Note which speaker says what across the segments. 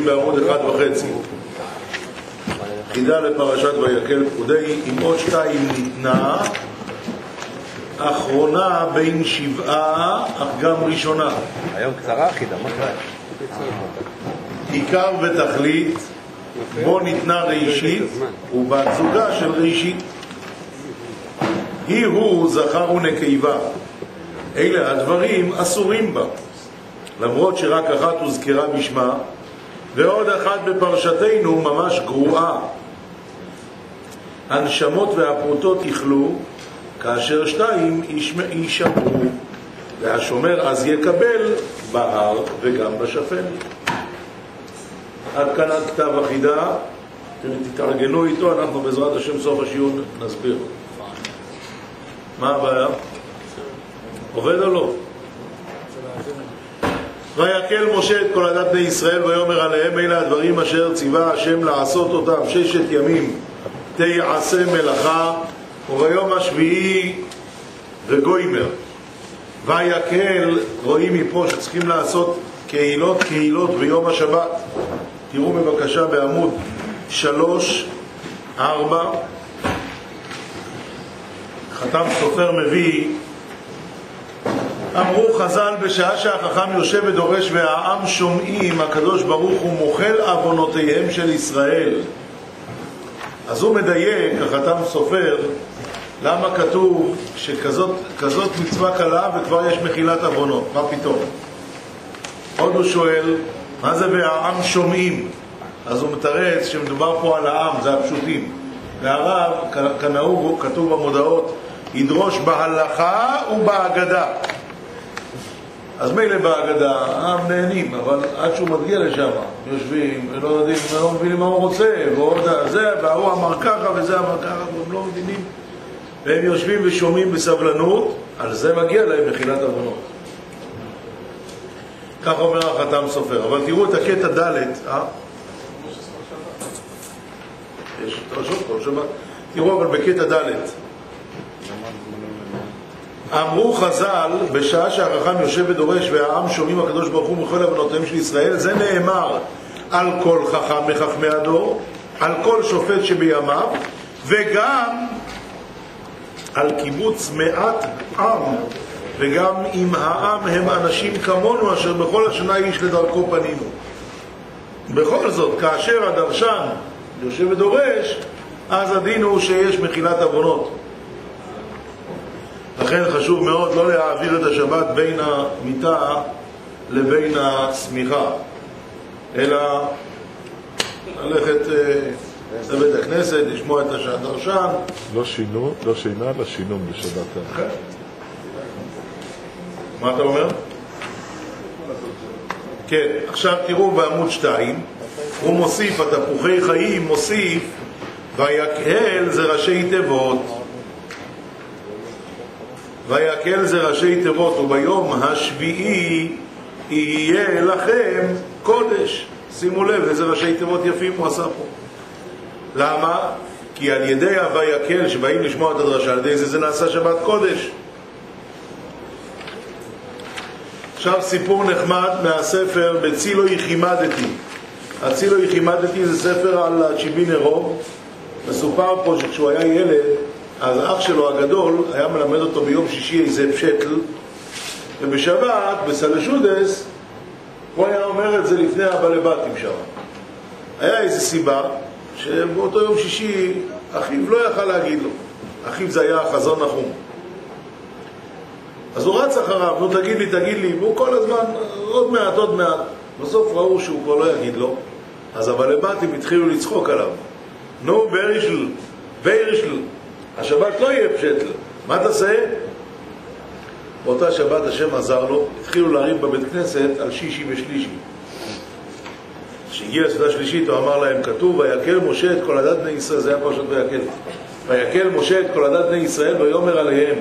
Speaker 1: ממשיכים בעמוד אחד וחצי. חידה לפרשת ויקל פקודי, עם עוד שתיים ניתנה, אחרונה בין שבעה, אך גם ראשונה.
Speaker 2: היום קצרה החידה, מה קרה?
Speaker 1: עיקר ותכלית, בו ניתנה ראשית, ובהצוגה של ראשית. היא הוא זכר ונקבה. אלה הדברים אסורים בה. למרות שרק אחת הוזכרה בשמה, ועוד אחת בפרשתנו ממש גרועה. הנשמות והפרוטות יכלו, כאשר שתיים יישמרו, והשומר אז יקבל בהר וגם בשפל. עד כאן עד כתב החידה, תתארגנו איתו, אנחנו בעזרת השם סוף השיעור נסביר. מה הבעיה? עובד או לא? ויקל משה את כל עדת בני ישראל ויאמר עליהם אלה הדברים אשר ציווה השם לעשות אותם ששת ימים תיעשה מלאכה וביום השביעי וגוימר. ויקל, רואים מפה שצריכים לעשות קהילות קהילות ביום השבת. תראו בבקשה בעמוד שלוש, ארבע. חתם סופר מביא אמרו חז"ל בשעה שהחכם יושב ודורש והעם שומעים הקדוש ברוך הוא מוחל עוונותיהם של ישראל אז הוא מדייק, החתם סופר, למה כתוב שכזאת מצווה קלה וכבר יש מחילת עוונות, מה פתאום? עוד הוא שואל, מה זה והעם שומעים? אז הוא מתרץ שמדובר פה על העם, זה הפשוטים. והרב, כנהוג, כתוב במודעות, ידרוש בהלכה ובהגדה. אז מילא בהגדה, העם נהנים, אבל עד שהוא מגיע לשם, יושבים, ולא יודעים, לא מבינים מה הוא רוצה, ועוד זה, והוא אמר ככה וזה אמר ככה, והם לא מבינים. והם יושבים ושומעים בסבלנות, על זה מגיע להם מחילת עוונות. כך אומר החתם סופר. אבל תראו את הקטע ד', אה? יש דרשות כל שבת. תראו אבל בקטע ד'. אמרו חז"ל, בשעה שהחכם יושב ודורש והעם שומעים הקדוש ברוך הוא מכל עוונותיהם של ישראל, זה נאמר על כל חכם מחכמי הדור, על כל שופט שבימיו, וגם על קיבוץ מעט עם, וגם אם העם הם אנשים כמונו, אשר בכל השנה איש לדרכו פנינו. בכל זאת, כאשר הדרשן יושב ודורש, אז הדין הוא שיש מחילת עוונות. לכן חשוב מאוד לא להעביר את השבת בין המיטה לבין השמיכה, אלא ללכת אה, לבית הכנסת, לשמוע את הדרשן.
Speaker 3: לא שינו, לא שינה, אלא שינון בשבת.
Speaker 1: מה אתה אומר? כן, עכשיו תראו בעמוד 2, הוא מוסיף, התפוחי חיים מוסיף, ויקהל זה ראשי תיבות. ויקל זה ראשי תיבות, וביום השביעי יהיה לכם קודש. שימו לב איזה ראשי תיבות יפים הוא עשה פה. למה? כי על ידי הויקל שבאים לשמוע את הדרשה, על ידי זה זה נעשה שבת קודש. עכשיו סיפור נחמד מהספר בצילו יחימדתי. הצילו יחימדתי זה ספר על הצ'יבין עירום. מסופר פה שכשהוא היה ילד אז אח שלו הגדול היה מלמד אותו ביום שישי איזה פשטל, ובשבת, בסלשודס, הוא היה אומר את זה לפני הבעלבתים שם. היה איזו סיבה שבאותו יום שישי אחיו לא יכל להגיד לו. אחיו זה היה החזון נחום. אז הוא רץ אחריו, נו תגיד לי, תגיד לי, והוא כל הזמן, עוד מעט, עוד מעט. בסוף ראו שהוא כבר לא יגיד לו, אז הבעלבתים התחילו לצחוק עליו. נו, ברישל, ברישל, השבת לא יהיה פשטל. מה תעשה? באותה שבת השם עזר לו, התחילו להרים בבית כנסת על שישי ושלישי. כשהגיעה הסעודה שלישית הוא אמר להם, כתוב, ויקל משה את כל עדת בני ישראל, זה היה פרשת ויקל. ויקל משה את כל עדת בני ישראל ויאמר עליהם.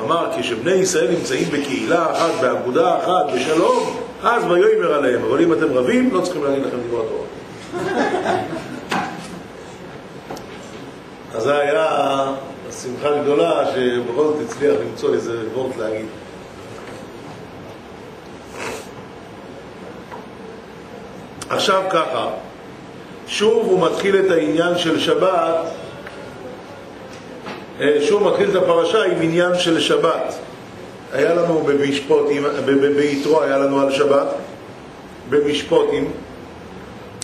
Speaker 1: אמר, כשבני ישראל נמצאים בקהילה אחת, באגודה אחת, בשלום, אז ויאמר עליהם. אבל אם אתם רבים, לא צריכים להגיד לכם דבר תורה. אז זה היה שמחה גדולה שבכל זאת הצליח למצוא איזה וורט להגיד. עכשיו ככה, שוב הוא מתחיל את העניין של שבת, אה, שוב מתחיל את הפרשה עם עניין של שבת. היה לנו במשפוטים, ביתרו היה לנו על שבת, במשפוטים,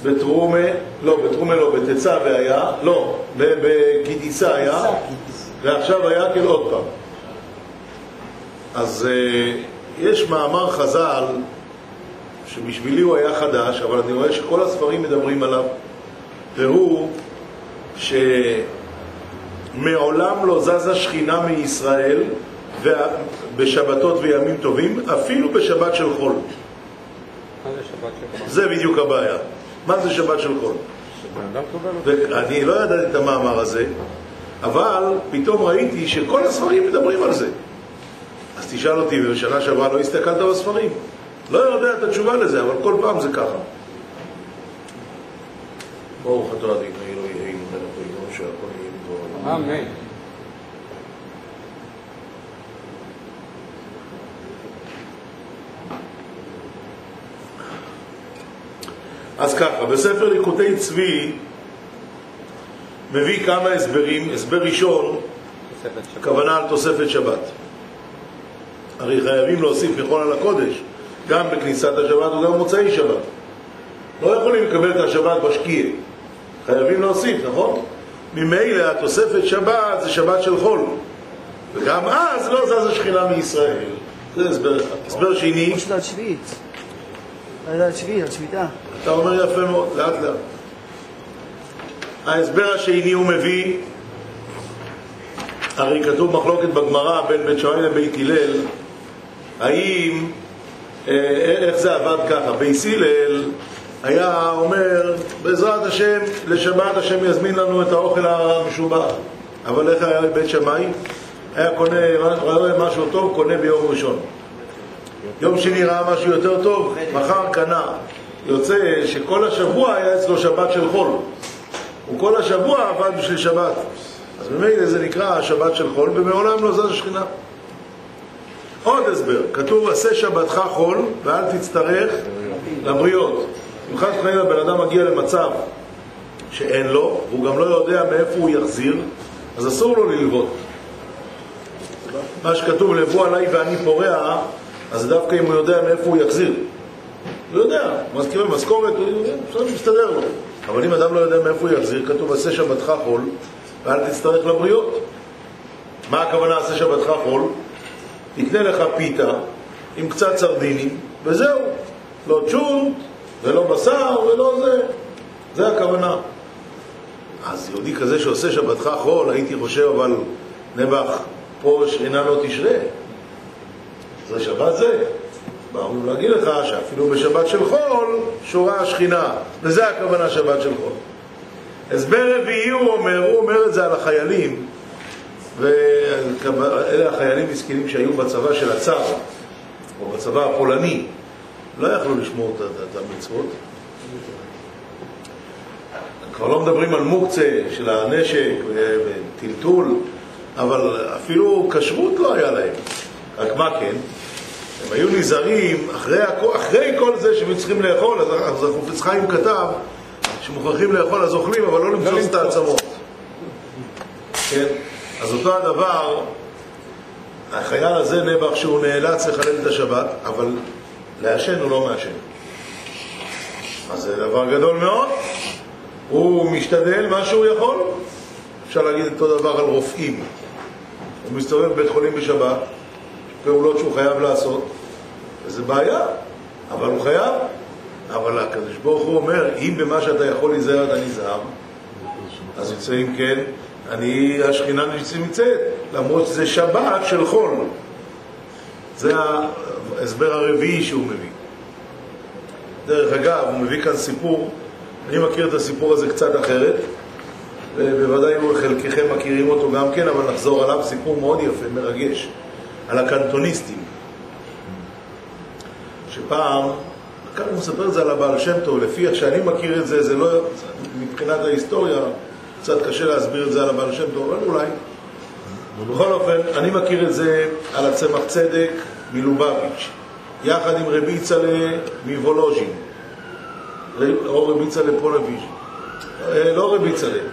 Speaker 1: בתרומה, לא, בתרומה לא, בתצווה היה, לא, בגידיסה היה, ועכשיו היה כן עוד פעם. אז אה, יש מאמר חז"ל, שבשבילי הוא היה חדש, אבל אני רואה שכל הספרים מדברים עליו, והוא שמעולם לא זזה שכינה מישראל בשבתות וימים טובים, אפילו בשבת של חול.
Speaker 2: מה זה שבת שלך?
Speaker 1: זה בדיוק הבעיה. מה זה שבת של חול? ואני לא ידעתי את המאמר הזה, אבל פתאום ראיתי שכל הספרים מדברים על זה. אז תשאל אותי, ובשנה שעברה לא הסתכלת בספרים? לא יודע את התשובה לזה, אבל כל פעם זה ככה. ברוך אתה אדינו אלוהינו מלך אלוהינו שהכל יהיה בדברו.
Speaker 2: אמן.
Speaker 1: אז ככה, בספר ליקוטי צבי מביא כמה הסברים. הסבר ראשון. הכוונה על תוספת שבת. הרי חייבים להוסיף מכל על הקודש, גם בכניסת השבת וגם במוצאי שבת. לא יכולים לקבל את השבת בשקיע. חייבים להוסיף, נכון? ממילא התוספת שבת זה שבת של חול. וגם אז לא זזה שכינה מישראל. זה הסבר אחד. הסבר שני,
Speaker 4: פשוט על שביעית. על על שביעית, על שביתה.
Speaker 1: אתה אומר יפה מאוד, לאט לאט. ההסבר השני הוא מביא, הרי כתוב מחלוקת בגמרא בין בית שמאי לבית הלל, האם, אה, איך זה עבד ככה, בייס הלל היה אומר, בעזרת השם, לשבת השם יזמין לנו את האוכל המשובח, אבל איך היה בית שמאי? היה קונה, רואה משהו טוב, קונה ביום ראשון. יום שני ראה משהו יותר טוב, מחר קנה. יוצא שכל השבוע היה אצלו שבת של חול. הוא כל השבוע עבד בשביל שבת. אז ממילא זה נקרא שבת של חול, ומעולם לא זז שכינה. עוד הסבר, כתוב עשה שבתך חול ואל תצטרך לבריות. אם חס וחלילה בן אדם מגיע למצב שאין לו, והוא גם לא יודע מאיפה הוא יחזיר, אז אסור לו ללוות. מה שכתוב לבוא עליי ואני פורע, אז דווקא אם הוא יודע מאיפה הוא יחזיר. הוא יודע, מזכיר משכורת, הוא יודע, בסדר, מסתדר לו. אבל אם אדם לא יודע מאיפה הוא יחזיר, כתוב עשה שבתך חול ואל תצטרך לבריות. מה הכוונה עשה שבתך חול? תקנה לך פיתה עם קצת סרדינים, וזהו. לא צ'ונט, ולא בשר, ולא זה. זה הכוונה. אז יהודי כזה שעושה שבתך חול, הייתי חושב, אבל נבח, פה שכינה לא תשרה. זה שבת זה. באו להגיד לך שאפילו בשבת של חול שורה השכינה, וזה הכוונה שבת של חול. הסבר רביעי הוא אומר, הוא אומר את זה על החיילים, ואלה החיילים מסכנים שהיו בצבא של הצאר, או בצבא הפולני, לא יכלו לשמור את- המצוות. כבר לא מדברים על מוקצה של הנשק וטלטול, אבל אפילו כשרות לא היה להם. רק מה כן? הם היו נזהרים, אחרי, אחרי כל זה שהם צריכים לאכול, אז אז החופץ חיים כתב שמוכרחים לאכול אז אוכלים, אבל לא למצוץ את העצמות. כן? אז אותו הדבר, החייל הזה נעבך שהוא נאלץ לחלל את השבת, אבל לעשן הוא לא מעשן. אז זה דבר גדול מאוד. הוא משתדל מה שהוא יכול. אפשר להגיד אותו דבר על רופאים. הוא מסתובב בבית חולים בשבת, פעולות שהוא חייב לעשות, וזה בעיה, אבל הוא חייב. אבל הקדוש ברוך הוא אומר, אם במה שאתה יכול להיזהר אתה נזהר, אז יוצא אם כן, אני, השכינה נמצאת, למרות שזה שבת של חול. זה ההסבר הרביעי שהוא מביא. דרך אגב, הוא מביא כאן סיפור, אני מכיר את הסיפור הזה קצת אחרת, ובוודאי חלקכם מכירים אותו גם כן, אבל נחזור עליו, סיפור מאוד יפה, מרגש, על הקנטוניסטים. שפעם, כאן הוא מספר את זה על הבעל שם טוב, לפי איך שאני מכיר את זה, זה לא, מבחינת ההיסטוריה, קצת קשה להסביר את זה על הבעל שם טוב, אבל אולי. בכל אופן, אני מכיר את זה על הצמח צדק מלובביץ', יחד עם רבי יצלה מוולוז'ין. או רבי צלם פונביץ', אה, לא רבי צלם,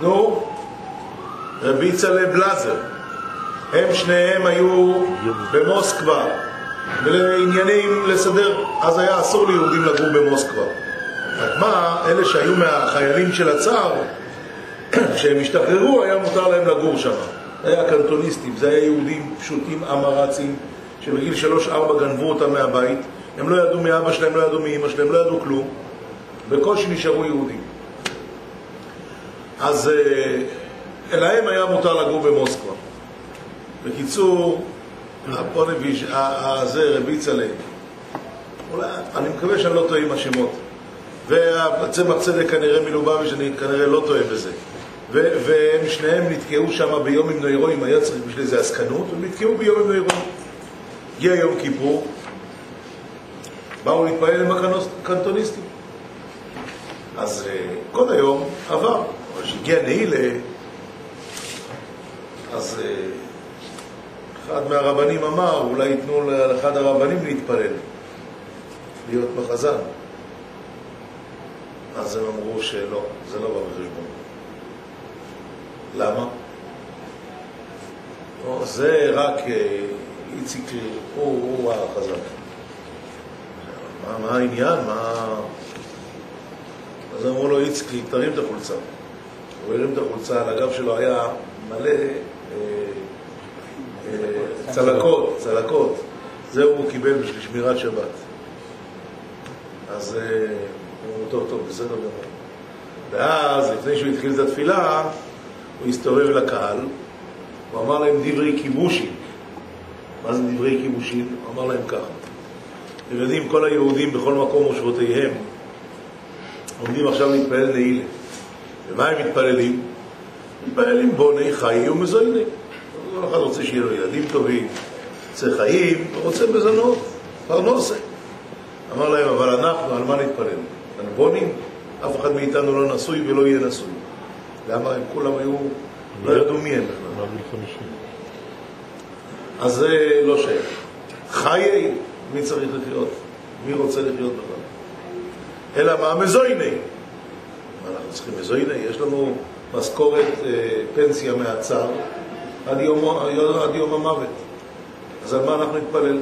Speaker 1: נו, רבי צלם בלזר, הם שניהם היו במוסקבה, ולעניינים לסדר, אז היה אסור ליהודים לגור במוסקבה. רק מה, אלה שהיו מהחיילים של הצאר, כשהם השתחררו היה מותר להם לגור שם. זה היה קנטוניסטים, זה היה יהודים פשוטים אמרצים, שבגיל שלוש-ארבע גנבו אותם מהבית, הם לא ידעו מאבא שלהם, לא ידעו מאמא שלהם, לא ידעו כלום, בקושי נשארו יהודים. אז אה, להם היה מותר לגור במוסקבה. בקיצור, הפונביש, זה רבי צלם, אולי, אני מקווה שאני לא טועה עם השמות. והצמח צדק כנראה מלובביץ', אני כנראה לא טועה בזה. והם שניהם נתקעו שם ביום עם נוירואים, היה צריך בשביל זה עסקנות, הם נתקעו ביום עם נוירואים. הגיע יום כיפור, באו להתפלל עם הקנטוניסטים. אז אה, כל היום עבר, אבל כשהגיע נעילה, אז אה, אחד מהרבנים אמר, אולי ייתנו לאחד הרבנים להתפלל, להיות בחזן. אז הם אמרו שלא, זה לא בא בחשבון. למה? או, זה רק אה, איציק, הוא, הוא החזן. מה, מה העניין? מה... אז אמרו לו, איציק, תרים את החולצה. הוא הרים את החולצה, על הגב שלו היה מלא אה, צלקות, צלקות. זה הוא קיבל בשביל שמירת שבת. אז אה, אמרו, טוב, טוב, בסדר גמור. ואז, לפני שהוא התחיל את התפילה, הוא הסתובב לקהל, הוא אמר להם דברי כיבושים. מה זה דברי כיבושים? הוא אמר להם ככה. אתם יודעים, כל היהודים בכל מקום מושבותיהם עומדים עכשיו להתפלל נעילה. ומה הם מתפללים? מתפללים בוני חיי ומזויני. כל אחד רוצה שיהיו לו ילדים טובים, רוצה חיים, ורוצה מזונות, פרנוסה. אמר להם, אבל אנחנו, על מה נתפלל? על בונים? אף אחד מאיתנו לא נשוי ולא יהיה נשוי. למה? הם כולם היו, לא ידעו מי הם בכלל.
Speaker 3: מעל גיל 50.
Speaker 1: אז זה לא שייך. חיי, מי צריך לחיות? מי רוצה לחיות בכלל? אלא מה? מזויני. אנחנו צריכים מזויני? יש לנו משכורת אה, פנסיה מהצער עד יום, עד יום המוות. אז על מה אנחנו נתפלל?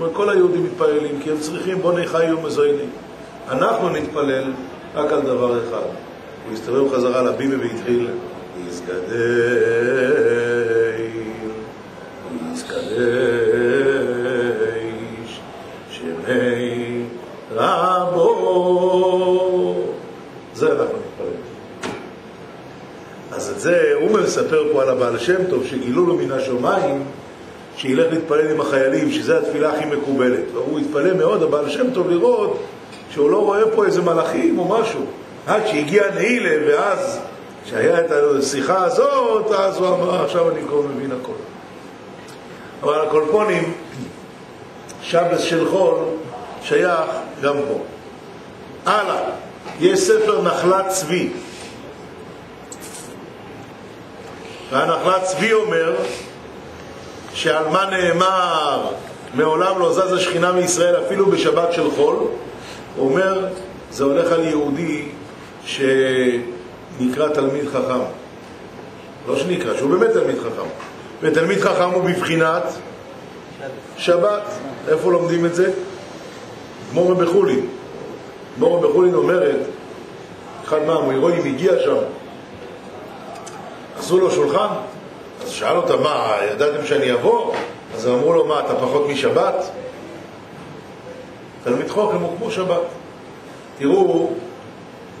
Speaker 1: אומרת, כל היהודים מתפללים כי הם צריכים בוני חי ומזויני. אנחנו נתפלל רק על דבר אחד. הוא הסתובב חזרה לבימה והתחיל יסגדי, יסגדי, אז את זה, הוא מספר פה על הבעל שם טוב, שגילו לו מן השמיים, שילך להתפלל עם החיילים, שזו התפילה הכי מקובלת. והוא התפלל מאוד, הבעל שם טוב, לראות שהוא לא רואה פה איזה מלאכים או משהו. עד שהגיע נעילה, ואז, כשהיה את השיחה הזאת, אז הוא אמר, עכשיו אני כבר מבין הכל. אבל הקולפונים, שבס של חול, שייך גם פה. הלאה, יש ספר נחלת צבי. והנחלת צבי אומר שעל מה נאמר מעולם לא זזה שכינה מישראל אפילו בשבת של חול הוא אומר זה הולך על יהודי שנקרא תלמיד חכם לא שנקרא, שהוא באמת תלמיד חכם. ותלמיד חכם הוא בבחינת שבת. איפה לומדים את זה? גמורה בחולין. גמורה בחולין אומרת אחד מהמוירואים הגיע שם עשו לו שולחן, אז שאל אותם, מה, ידעתם שאני אבוא? אז הם אמרו לו, מה, אתה פחות משבת? תלמיד חוכם הוא כמו שבת. תראו,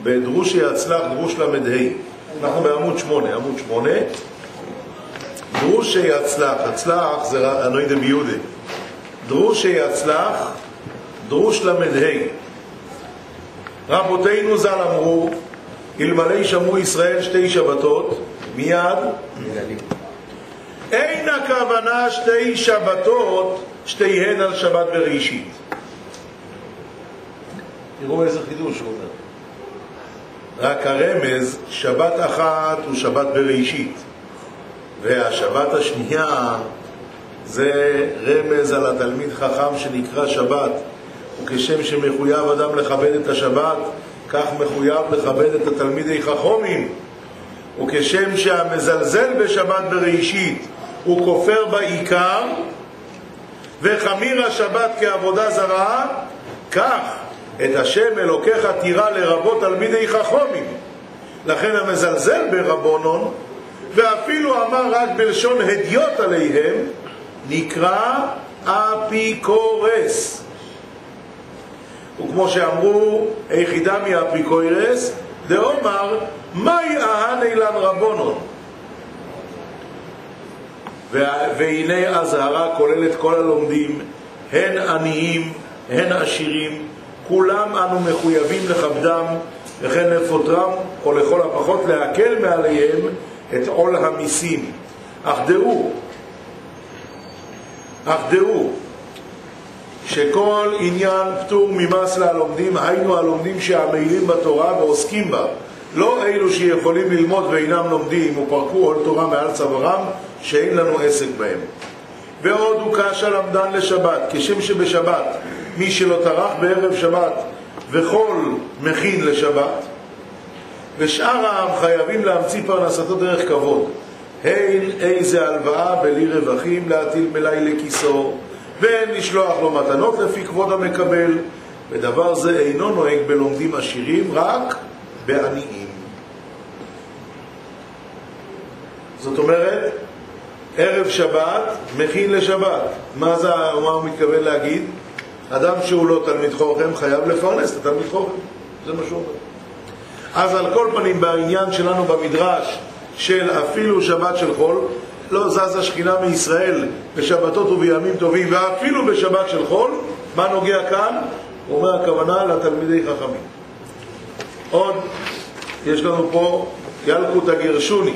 Speaker 1: בדרושי הצלח, דרוש ל"ה, אנחנו בעמוד שמונה, עמוד שמונה, דרושי הצלח, הצלח זה הנוידה ביהודה, דרושי הצלח, דרוש ל"ה. רבותינו ז"ל אמרו, אלמלא שמעו ישראל שתי שבתות, מיד אין הכוונה שתי שבתות, שתיהן על שבת בראשית. תראו איזה חידוש הוא אומר. רק הרמז, שבת אחת הוא שבת בראשית, והשבת השנייה זה רמז על התלמיד חכם שנקרא שבת. וכשם שמחויב אדם לכבד את השבת, כך מחויב לכבד את התלמידי חכומים. וכשם שהמזלזל בשבת בראשית הוא כופר בעיקר, וחמיר השבת כעבודה זרה, כך את השם אלוקיך תירא לרבות תלמידי חכומים. לכן המזלזל ברבונון, ואפילו אמר רק בלשון הדיוט עליהם, נקרא אפיקורס. וכמו שאמרו, היחידה מאפיקורס, דאמר, מהי אהן אילן רבונון? והנה אזהרה כוללת כל הלומדים, הן עניים, הן עשירים, כולם אנו מחויבים לכבדם וכן לפוטרם, או לכל הפחות להקל מעליהם את עול המיסים. אך דעו, אך דעו, שכל עניין פטור ממס ללומדים, היינו הלומדים שעמלים בתורה ועוסקים בה, לא אלו שיכולים ללמוד ואינם לומדים ופרקו עול תורה מעל צווארם, שאין לנו עסק בהם. ועוד הוקש הלמדן לשבת, כשם שבשבת מי שלא טרח בערב שבת וכל מכין לשבת, ושאר העם חייבים להמציא פרנסתו דרך כבוד. הן איזה הלוואה בלי רווחים להטיל מלאי לכיסו, ואין לשלוח לו מתנות לפי כבוד המקבל, ודבר זה אינו נוהג בלומדים עשירים, רק בעניים. זאת אומרת, ערב שבת, מכין לשבת. מה, זה, מה הוא מתכוון להגיד? אדם שהוא לא תלמיד חוכם חייב לפרנס את התלמיד חוכם. זה מה שהוא אומר. אז על כל פנים, בעניין שלנו במדרש של אפילו שבת של חול, לא זזה שכינה מישראל בשבתות ובימים טובים, ואפילו בשבת של חול, מה נוגע כאן? הוא אומר הכוונה לתלמידי חכמים. עוד, יש לנו פה ילקוט הגרשוני.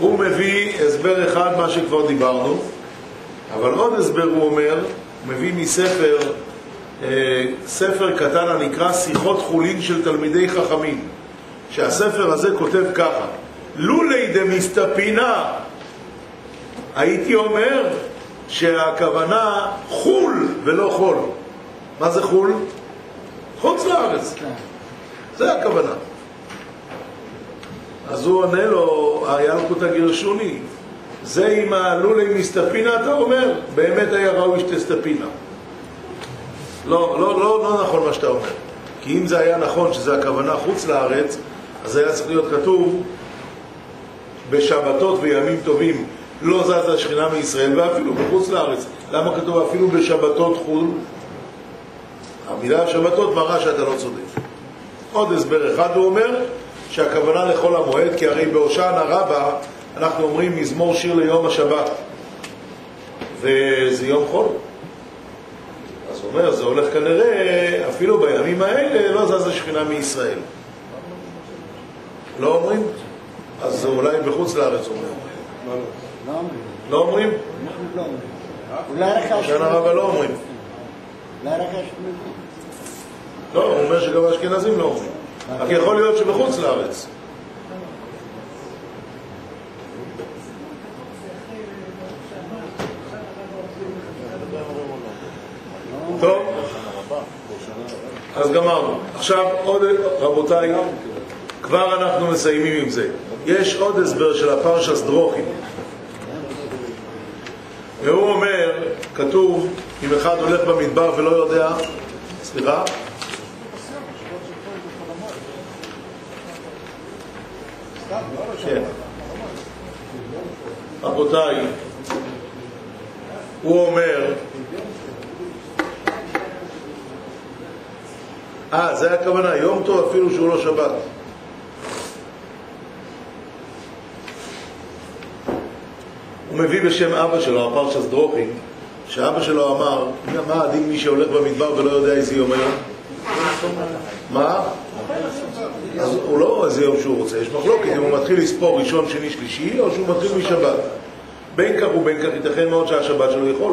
Speaker 1: הוא מביא הסבר אחד, מה שכבר דיברנו, אבל עוד הסבר הוא אומר, מביא מספר, אה, ספר קטן הנקרא שיחות חולין של תלמידי חכמים, שהספר הזה כותב ככה: לולי דמסתפינה, הייתי אומר שהכוונה חול ולא חול. מה זה חול? חוץ לארץ. זה הכוונה. אז הוא עונה לו, הילקוט הגרשוני, זה אם הלולי מסתפינה, אתה אומר, באמת היה ראוי שתסתפינה. לא, לא, לא, לא נכון מה שאתה אומר. כי אם זה היה נכון שזה הכוונה חוץ לארץ, אז היה צריך להיות כתוב בשבתות וימים טובים לא זזה השכינה מישראל ואפילו בחוץ לארץ. למה כתוב אפילו בשבתות חו"ל? המילה שבתות מראה שאתה לא צודק. עוד הסבר אחד הוא אומר, שהכוונה לכל המועד, כי הרי בהושענא רבה אנחנו אומרים מזמור שיר ליום השבת, וזה יום חול. אז הוא אומר, זה הולך כנראה, אפילו בימים האלה לא זזה שכינה מישראל. לא אומרים? אז אולי בחוץ לארץ אומרים.
Speaker 4: לא אומרים.
Speaker 1: לא
Speaker 4: לא. אולי רק
Speaker 1: בהושענא רבה לא אומרים.
Speaker 4: אולי רק האשכנזים.
Speaker 1: לא, הוא אומר שגם האשכנזים לא אומרים. רק יכול להיות שבחוץ לארץ. טוב, אז גמרנו. עכשיו עוד, רבותיי, כבר אנחנו מסיימים עם זה. יש עוד הסבר של הפרשס דרוכים. והוא אומר, כתוב, אם אחד הולך במדבר ולא יודע, סליחה? כן. רבותיי, הוא אומר, אה, זה הכוונה, יום טוב אפילו שהוא לא שבת. הוא מביא בשם אבא שלו, הפרשס דרוכין, שאבא שלו אמר, מה הדין מי שהולך במדבר ולא יודע איזה יום היום? מה? אז הוא לא איזה יום שהוא רוצה, יש מחלוקת אם הוא מתחיל לספור ראשון, שני, שלישי, או שהוא מתחיל משבת. בין כך ובין כך ייתכן מאוד שהשבת שלו יכול.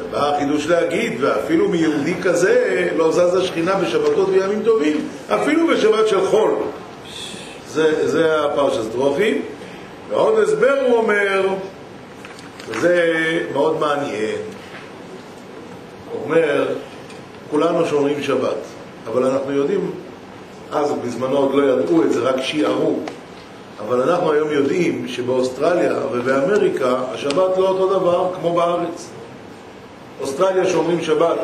Speaker 1: ובא החידוש להגיד, ואפילו מיהודי כזה לא זזה שכינה בשבתות וימים טובים, אפילו בשבת של חול. זה, זה הפרשס דרוכי. ועוד הסבר הוא אומר, וזה מאוד מעניין, הוא אומר, כולנו שומרים שבת, אבל אנחנו יודעים, אז בזמנו עוד לא ידעו את זה, רק שיערו. אבל אנחנו היום יודעים שבאוסטרליה ובאמריקה השבת לא אותו דבר כמו בארץ. אוסטרליה שומרים שבת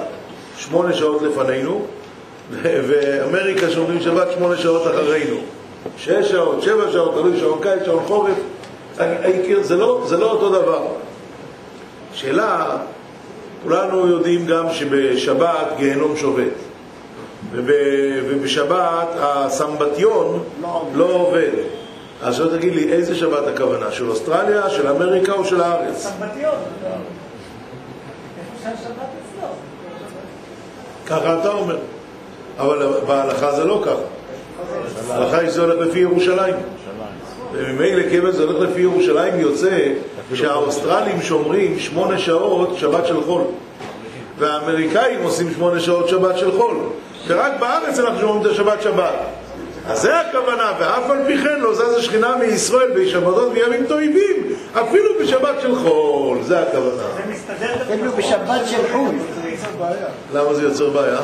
Speaker 1: שמונה שעות לפנינו, ואמריקה שומרים שבת שמונה שעות אחרינו. שש שעות, שבע שעות, תלוי שעון קיץ, שעון חורף. זה לא, זה לא אותו דבר. שאלה, כולנו יודעים גם שבשבת גיהנום שובת. וב, ובשבת הסמבטיון לא עובד. אז שלא תגיד לי, איזה שבת הכוונה? של אוסטרליה, של אמריקה או של הארץ?
Speaker 5: אצלו.
Speaker 1: ככה אתה אומר. אבל בהלכה זה לא ככה. בהלכה היא זה הולך לפי ירושלים. וממילא כיוון זה הולך לפי ירושלים יוצא שהאוסטרלים שומרים שמונה שעות שבת של חול. והאמריקאים עושים שמונה שעות שבת של חול. ורק בארץ אנחנו שומרים את השבת שבת. אז זה הכוונה, ואף על פי כן לא זז השכינה מישראל בשבתות וימים טובים, אפילו בשבת של חול, זה הכוונה.
Speaker 5: זה מסתדר
Speaker 4: אפילו בשבת של חו"ל.
Speaker 1: למה זה יוצר בעיה?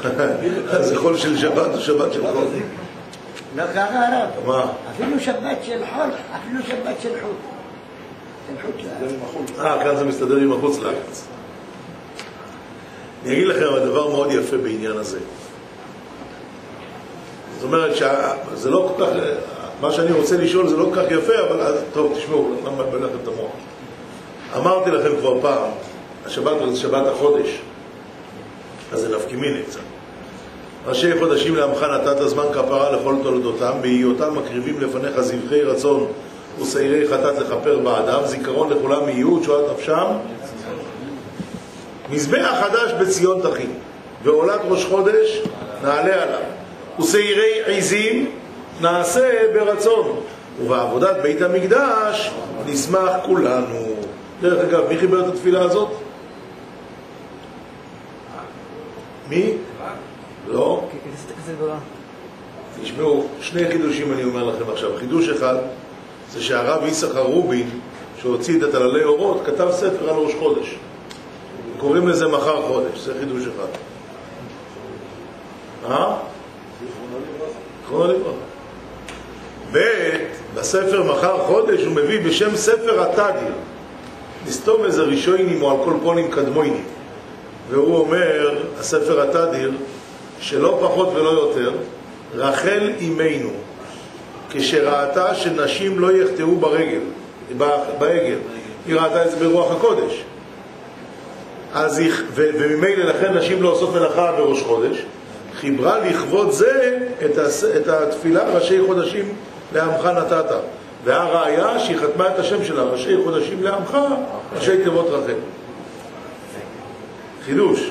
Speaker 1: זה חול של שבת או שבת של חול?
Speaker 4: לא ככה הרב.
Speaker 1: מה?
Speaker 4: אפילו שבת של חול, אפילו שבת של חו"ל. לארץ.
Speaker 1: אה, כאן זה מסתדר עם החוץ לארץ. אני אגיד לכם דבר מאוד יפה בעניין הזה. זאת אומרת שזה לא כל כך, מה שאני רוצה לשאול זה לא כל כך יפה, אבל טוב, תשמעו, אני מבלבל לכם את המוח. אמרתי לכם כבר פעם, השבת זה שבת החודש, אז זה נפקא מיני קצת. ראשי חודשים לעמך נתת זמן כפרה לכל תולדותם, בהיותם מקריבים לפניך זבחי רצון ושעירי חטאת לכפר בעדם, זיכרון לכולם יהיו, תשועת נפשם. מזבח חדש בציון תכין, ועולת ראש חודש נעלה עליו, ושעירי עזים נעשה ברצון, ובעבודת בית המקדש נשמח כולנו. דרך אגב, מי חיבר את התפילה הזאת? מי? לא. תשמעו, שני חידושים אני אומר לכם עכשיו. חידוש אחד זה שהרב יששכר רובין, שהוציא את הטללי אורות, כתב ספר על ראש חודש. קוראים לזה מחר חודש, זה חידוש אחד. אה? זיכרונו לברכה. ב', בספר מחר חודש הוא מביא בשם ספר התדיר. נסתום איזה רישוינים או על כל פונים קדמוינים. והוא אומר, הספר התדיר, שלא פחות ולא יותר, רחל אימנו, כשראתה שנשים לא יחטאו ברגל, בעגל, היא ראתה את זה ברוח הקודש. אז היא, ו- וממילא לכן נשים לא עושות מלאכה בראש חודש, חיברה לכבוד זה את, הס, את התפילה ראשי חודשים לעמך נתת. והראיה שהיא חתמה את השם שלה, ראשי חודשים לעמך, ראשי תיבות רחל. חידוש.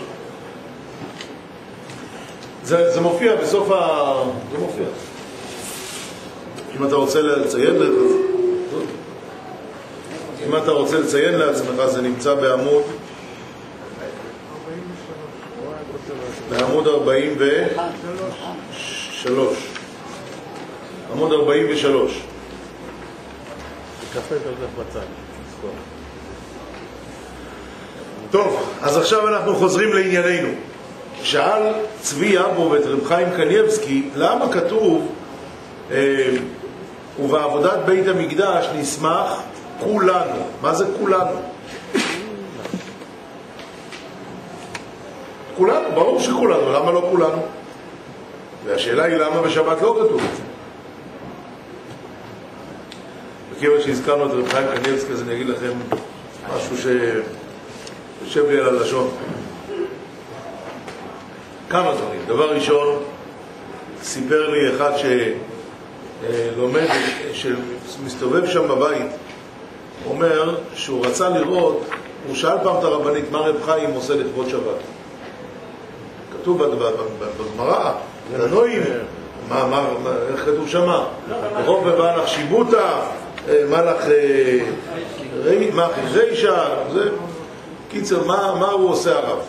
Speaker 1: זה, זה מופיע בסוף ה... זה מופיע. אם אתה רוצה לציין, אם אתה רוצה לציין לעצמך, זה נמצא בעמוד בעמוד 43 עמוד 43
Speaker 2: קפה זה הולך בצד. תזכור.
Speaker 1: טוב, אז עכשיו אנחנו חוזרים לענייננו. שאל צבי יבו ואת רב חיים קניבסקי, למה כתוב אה, ובעבודת בית המקדש נשמח כולנו? מה זה כולנו? כולנו, ברור שכולנו, למה לא כולנו? והשאלה היא למה בשבת לא כתוב את זה. וכיוון שהזכרנו את רב חיים קניבסקי, אז אני אגיד לכם משהו שיושב לי על הלשון. כמה דברים. דבר ראשון, סיפר לי אחד שלומד, שמסתובב שם בבית, אומר שהוא רצה לראות, הוא שאל פעם את הרבנית מה רב חיים עושה לכבוד שבת. כתוב בגמרא, תנועים, מה, מה, איך כתוב שמה? רוב ובא לך שיבוטה, אה, מה לך, אה, מה רישה, זה, קיצר, מה, הוא עושה הרב?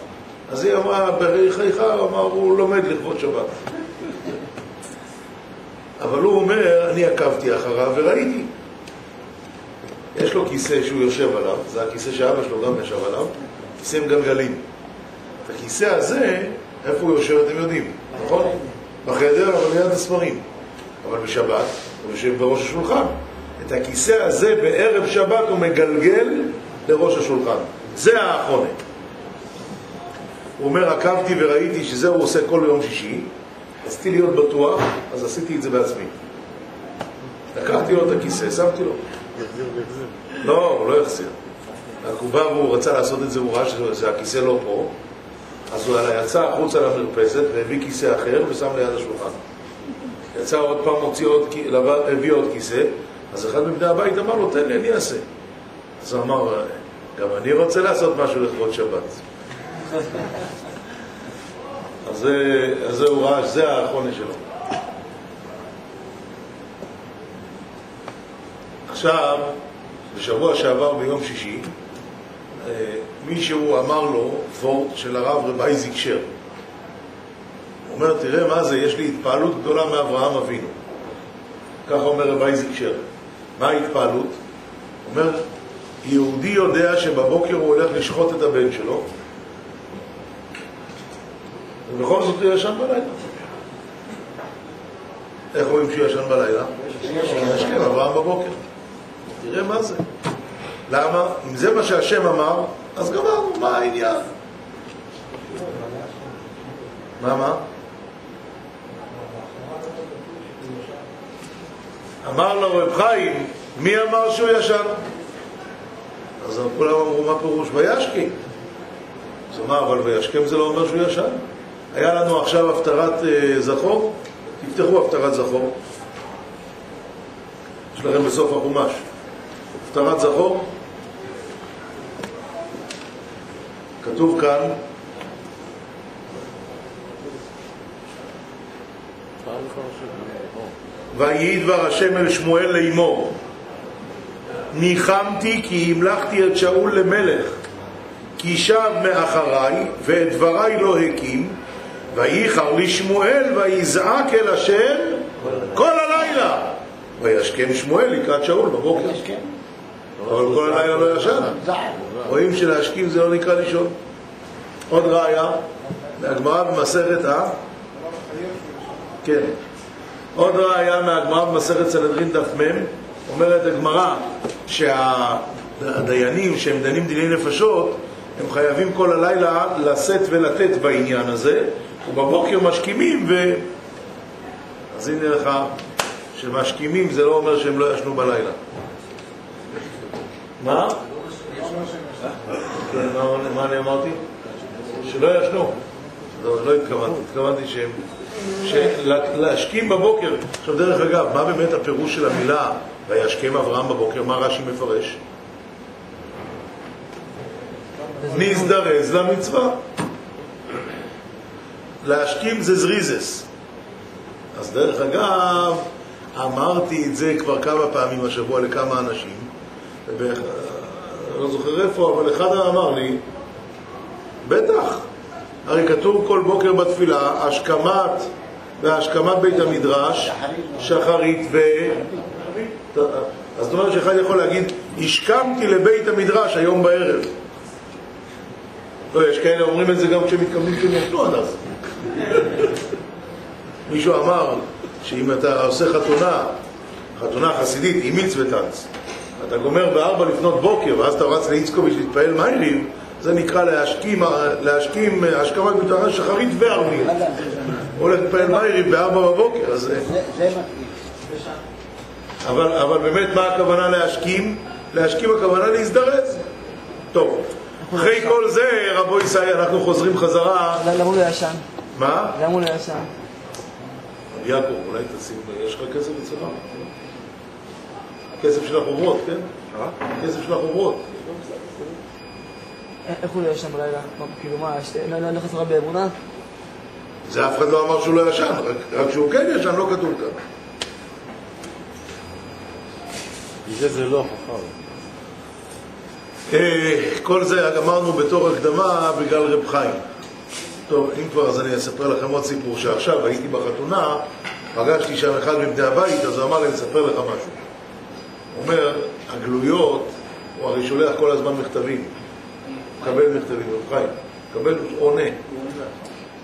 Speaker 1: אז היא אמרה, בריחייך, הוא אמר, הוא לומד לכבוד שבת. אבל הוא אומר, אני עקבתי אחריו וראיתי. יש לו כיסא שהוא יושב עליו, זה הכיסא שאבא שלו גם ישב עליו, כיסא עם גלגלים. את הכיסא הזה, איפה הוא יושב אתם יודעים, נכון? בחדר, אבל ליד הספרים. אבל בשבת הוא יושב בראש השולחן. את הכיסא הזה בערב שבת הוא מגלגל לראש השולחן. זה האחרונה. הוא אומר, עקבתי וראיתי שזה הוא עושה כל יום שישי, רציתי להיות בטוח, אז עשיתי את זה בעצמי. לקחתי לו את הכיסא, שמתי לו. לא, הוא לא יחזיר. רק הוא בא והוא רצה לעשות את זה, הוא ראה שהכיסא לא פה, אז הוא יצא החוצה למרפסת והביא כיסא אחר ושם ליד השולחן. יצא עוד פעם, הוציא עוד, הביא עוד כיסא, אז אחד מבני הבית אמר לו, תן לי, אני אעשה. אז הוא אמר, גם אני רוצה לעשות משהו לכבוד שבת. אז זה, זה הוא ראה, שזה האחרונה שלו. עכשיו, בשבוע שעבר ביום שישי, מישהו אמר לו, וורט של הרב רב אייזיק שר. הוא אומר, תראה מה זה, יש לי התפעלות גדולה מאברהם אבינו. ככה אומר רב אייזיק שר. מה ההתפעלות? הוא אומר, יהודי יודע שבבוקר הוא הולך לשחוט את הבן שלו, ובכל זאת הוא ישן בלילה. איך רואים שהוא ישן בלילה? ישכם אברהם בבוקר. תראה מה זה. למה? אם זה מה שהשם אמר, אז גמרנו, מה העניין? מה, מה? אמר לו רב חיים, מי אמר שהוא ישן? אז כולם אמרו, מה פירוש וישכים? אז הוא אמר, אבל וישכם זה לא אומר שהוא ישן. היה לנו עכשיו הפטרת אה, זכור, תפתחו הפטרת זכור. יש לכם בסוף החומש. הפטרת זכור. כתוב כאן. ויהי דבר השם אל שמואל לאמור ניחמתי כי המלכתי את שאול למלך כי שב מאחריי ואת דבריי לא הקים וייחר לי שמואל ויזעק אל השם כל הלילה וישכם שמואל לקראת שאול בבוקר? אבל כל הלילה לא ישן. רואים שלהשכים זה לא נקרא לישון. עוד ראיה מהגמרא במסכת ה... כן. עוד ראיה מהגמרא במסכת סנהדרין דף מ' אומרת הגמרא שהדיינים שהם דנים דיני נפשות הם חייבים כל הלילה לשאת ולתת בעניין הזה ובבוקר משכימים ו... אז הנה לך שמשכימים זה לא אומר שהם לא ישנו בלילה מה? כן, מה- מה אני אמרתי? שלא ישנו. לא, לא התכוונתי, התכוונתי שהם... להשכים בבוקר. עכשיו, דרך אגב, מה באמת הפירוש של המילה וישכם אברהם בבוקר? מה רש"י מפרש? נזדרז למצווה. להשכים זה זריזס. אז דרך אגב, אמרתי את זה כבר כמה פעמים השבוע לכמה אנשים, לא זוכר איפה, אבל אחד אמר לי, בטח, הרי כתוב כל בוקר בתפילה, השכמת והשכמת בית המדרש, שחרית ו... אז זאת אומרת שאחד יכול להגיד, השכמתי לבית המדרש היום בערב. לא, יש כאלה אומרים את זה גם כשהם מתכוונים שהם ישנו עד אז. מישהו אמר שאם אתה עושה חתונה, חתונה חסידית עם מצווטנץ, אתה גומר בארבע לפנות בוקר ואז אתה רץ לאיצקוביץ' להתפעל מיילים, זה נקרא להשכים, להשכים השכמת מתרחש שחרית וערבית. הולך להתפעל מיילים בארבע בבוקר, אז...
Speaker 4: זה- מתאים.
Speaker 1: אבל, אבל באמת מה הכוונה להשכים? להשכים הכוונה להזדרז. טוב, אחרי כל זה, רבו ישראל, אנחנו חוזרים חזרה.
Speaker 6: למה הוא לא ישן?
Speaker 1: מה?
Speaker 6: למה הוא לא ישן?
Speaker 1: יעקב, אולי תשים, יש לך כסף אצלך? כסף של החוברות, כן? כסף של החוברות.
Speaker 6: איך הוא לא ישן בלילה? כאילו מה, יש- לא- לא לא חסרה באמונה?
Speaker 1: זה אף אחד לא אמר שהוא לא ישן, רק, רק שהוא כן ישן, לא כתוב כאן.
Speaker 2: זה זה לא חכם.
Speaker 1: אה, כל זה אמרנו בתור הקדמה בגלל רב חיים. טוב, אם כבר אז אני אספר לכם עוד סיפור שעכשיו הייתי בחתונה, פגשתי שם אחד מבני הבית, אז הוא אמר לי, אני אספר לך משהו. הוא אומר, הגלויות, הוא הרי שולח כל הזמן מכתבים. מקבל מכתבים, רב חיים. מקבל, עונה.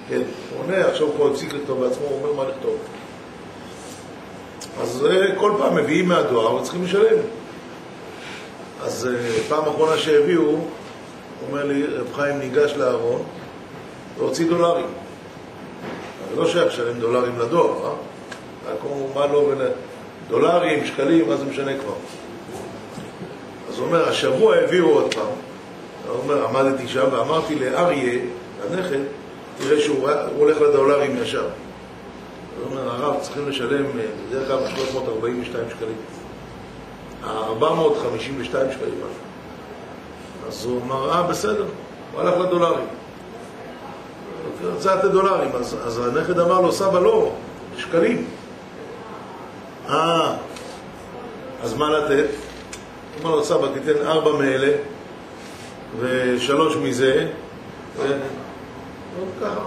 Speaker 1: כן, הוא עונה, עכשיו הוא כבר הפסיק לכתוב בעצמו, הוא אומר מה לכתוב. אז אה, כל פעם מביאים מהדואר וצריכים לשלם. אז אה, פעם אחרונה שהביאו, הוא אומר לי, רב חיים ניגש לארון והוציא דולרים. אבל לא שייך לשלם דולרים לדואר, אה? רק הוא, מה לא, בין... דולרים, שקלים, מה זה משנה כבר. אז הוא אומר, השבוע הביאו עוד פעם. הוא אומר, עמדתי שם ואמרתי לאריה, הנכד, תראה שהוא הוא הולך לדולרים ישר. הוא אומר, הרב, צריכים לשלם אה, בדרך כלל 342 שקלים. 452 שקלים משהו. אז הוא אמר, אה, בסדר, הוא הלך לדולרים. הוא רצה לתת דולרים, אז הנכד אמר לו, סבא, לא, שקלים. אה, אז מה לתת? אמר לו, סבא, תיתן ארבע מאלה ושלוש מזה, ו... ככה,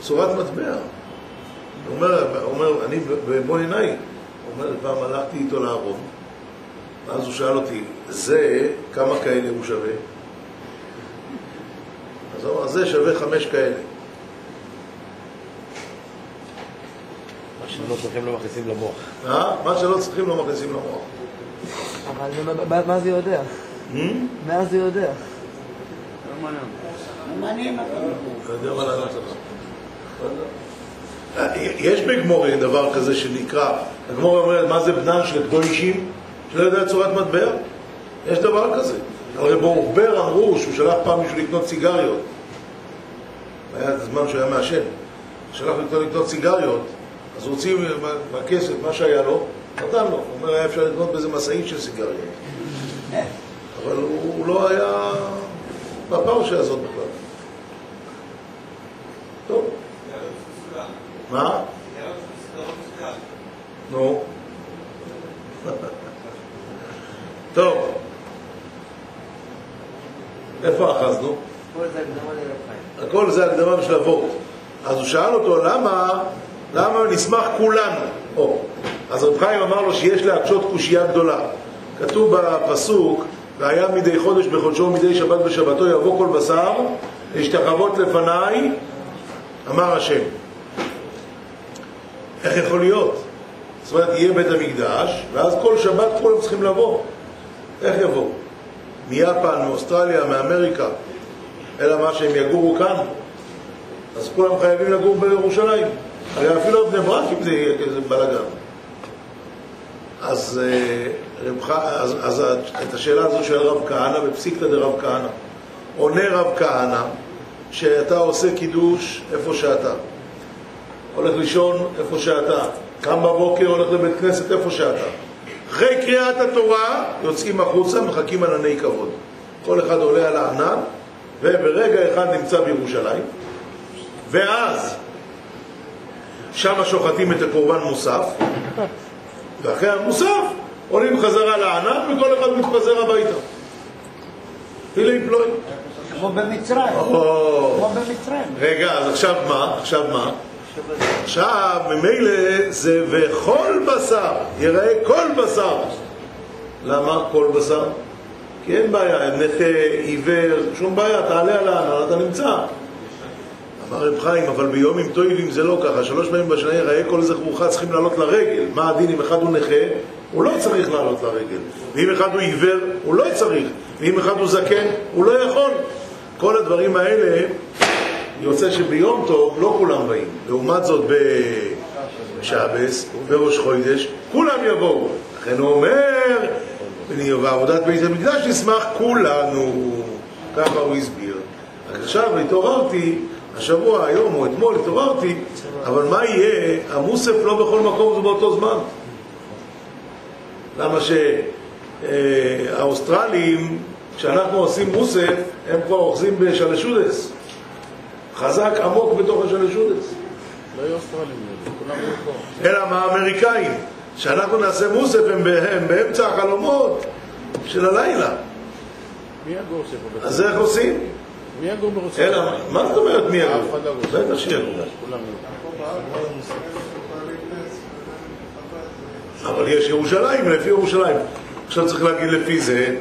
Speaker 1: צורת מטבע. הוא אומר, אומר, אני במו עיניי, הוא אומר, פעם הלכתי איתו לארון, ואז הוא שאל אותי, זה, כמה כאלה הוא שווה? אז הוא אמר, זה שווה חמש כאלה.
Speaker 2: מה שלא צריכים לא מכניסים למוח.
Speaker 1: אה? מה שלא צריכים לא מכניסים למוח.
Speaker 6: אבל מה- זה יודע?
Speaker 1: Hmm?
Speaker 6: מה זה יודע?
Speaker 1: יש בגמורי דבר כזה שנקרא, הגמורי אומרת, מה זה בנן של קדושים? שלא יודע צורת מטבע? יש דבר כזה. הרי באורבר אמרו שהוא שלח פעם מישהו לקנות סיגריות. היה זמן שהוא היה מעשן. שלח לקנות סיגריות, אז מה- מהכסף, מה שהיה לו, נתן לו. הוא אומר, היה אפשר לקנות באיזה משאית של סיגריות. אבל הוא, הוא לא היה בפרשה הזאת בכלל. טוב. מה? נו. טוב. איפה אחזנו? הכל זה הקדמה בשביל אבות. אז הוא שאל אותו, למה, למה נשמח כולנו? או, אז רב חיים אמר לו שיש להקשות קושייה גדולה. כתוב בפסוק, והיה מדי חודש בחודשו ומדי שבת בשבתו יבוא כל בשר, להשתחוות לפניי, אמר השם. איך יכול להיות? זאת אומרת, יהיה בית המקדש, ואז כל שבת כולם צריכים לבוא. איך יבואו? מיפן, מאוסטרליה, מאמריקה, אלא מה שהם יגורו כאן, אז כולם חייבים לגור בירושלים. הרי אפילו בני ברק אם זה יהיה בלאגן. אז, אה, אז, אז את השאלה הזו של רב כהנא, בפסיקתא דרב כהנא, עונה רב כהנא שאתה עושה קידוש איפה שאתה. הולך לישון איפה שאתה. קם בבוקר, הולך לבית כנסת איפה שאתה. אחרי קריאת התורה יוצאים החוצה, מחכים ענני כבוד. כל אחד עולה על הענן, וברגע אחד נמצא בירושלים, ואז שם שוחטים את הקורבן מוסף, ואחרי המוסף עולים חזרה לענן וכל אחד מתפזר הביתה. פילים פלואים.
Speaker 4: כמו במצרים. כמו במצרים.
Speaker 1: רגע, אז עכשיו מה? עכשיו מה? עכשיו, ממילא זה וכל בשר, יראה כל בשר. למה כל בשר? כי אין בעיה, נכה, עיוור, שום בעיה, תעלה על הענן, אתה נמצא. אמר רב חיים, אבל ביום עם טוילים זה לא ככה, שלוש פעמים בשנה יראה כל זכרוך צריכים לעלות לרגל. מה הדין אם אחד הוא נכה? הוא לא צריך לעלות לרגל. ואם אחד הוא עיוור, הוא לא צריך. ואם אחד הוא זקן, הוא לא יכול. כל הדברים האלה, יוצא שביום טוב לא כולם באים. לעומת זאת בשבס, בראש חוידש, כולם יבואו. לכן הוא אומר, בעבודת בית המקדש נשמח כולנו. ככה הוא הסביר. עכשיו התעוררתי, השבוע, היום או אתמול התעוררתי, אבל מה יהיה? המוסף לא בכל מקום זה באותו זמן. למה שהאוסטרלים, כשאנחנו עושים מוסף, הם כבר אוחזים בשלשודס. חזק עמוק בתוך השלשודס.
Speaker 2: לא יהיו אוסטרלים, כולם יהיו פה.
Speaker 1: אלא מה האמריקאים? כשאנחנו נעשה מוסף הם, ב- הם באמצע החלומות של הלילה.
Speaker 2: מי שפה?
Speaker 1: אז איך עושים?
Speaker 2: מי יגור בירושלים?
Speaker 1: אלא, מה זאת אומרת מי יגור?
Speaker 2: אחד לא יגור.
Speaker 1: בטח שיגור. אבל יש ירושלים לפי ירושלים. עכשיו צריך להגיד לפי זה,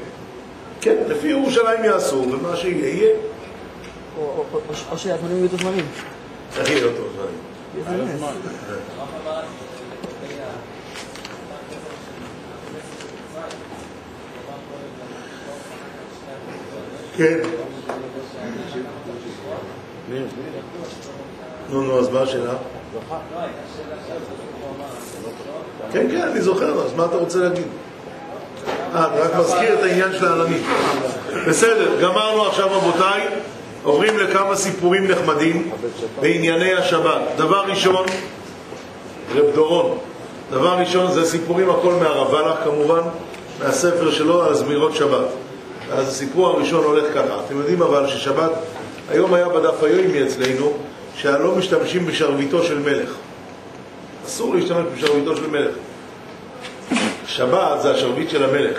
Speaker 1: כן, לפי ירושלים יעשו, ומה שיהיה, יהיה.
Speaker 6: או- שהזמנים יהיו זמנים.
Speaker 1: צריך דברים.
Speaker 6: יהיה נס.
Speaker 1: כן. נו, נו, אז מה השאלה? כן, כן, אני זוכר, אז מה אתה רוצה להגיד? אה, אתה רק מזכיר את העניין של העלמית. בסדר, גמרנו עכשיו רבותיי, עוברים לכמה סיפורים נחמדים בענייני השבת. דבר ראשון, רב דורון, דבר ראשון זה סיפורים הכל מהרב ולך כמובן, מהספר שלו על זמירות שבת. אז הסיפור הראשון הולך ככה, אתם יודעים אבל ששבת, היום היה בדף היומי אצלנו, שהלא משתמשים בשרביטו של מלך. אסור להשתמש בשרביטו של מלך. שבת זה השרביט של המלך.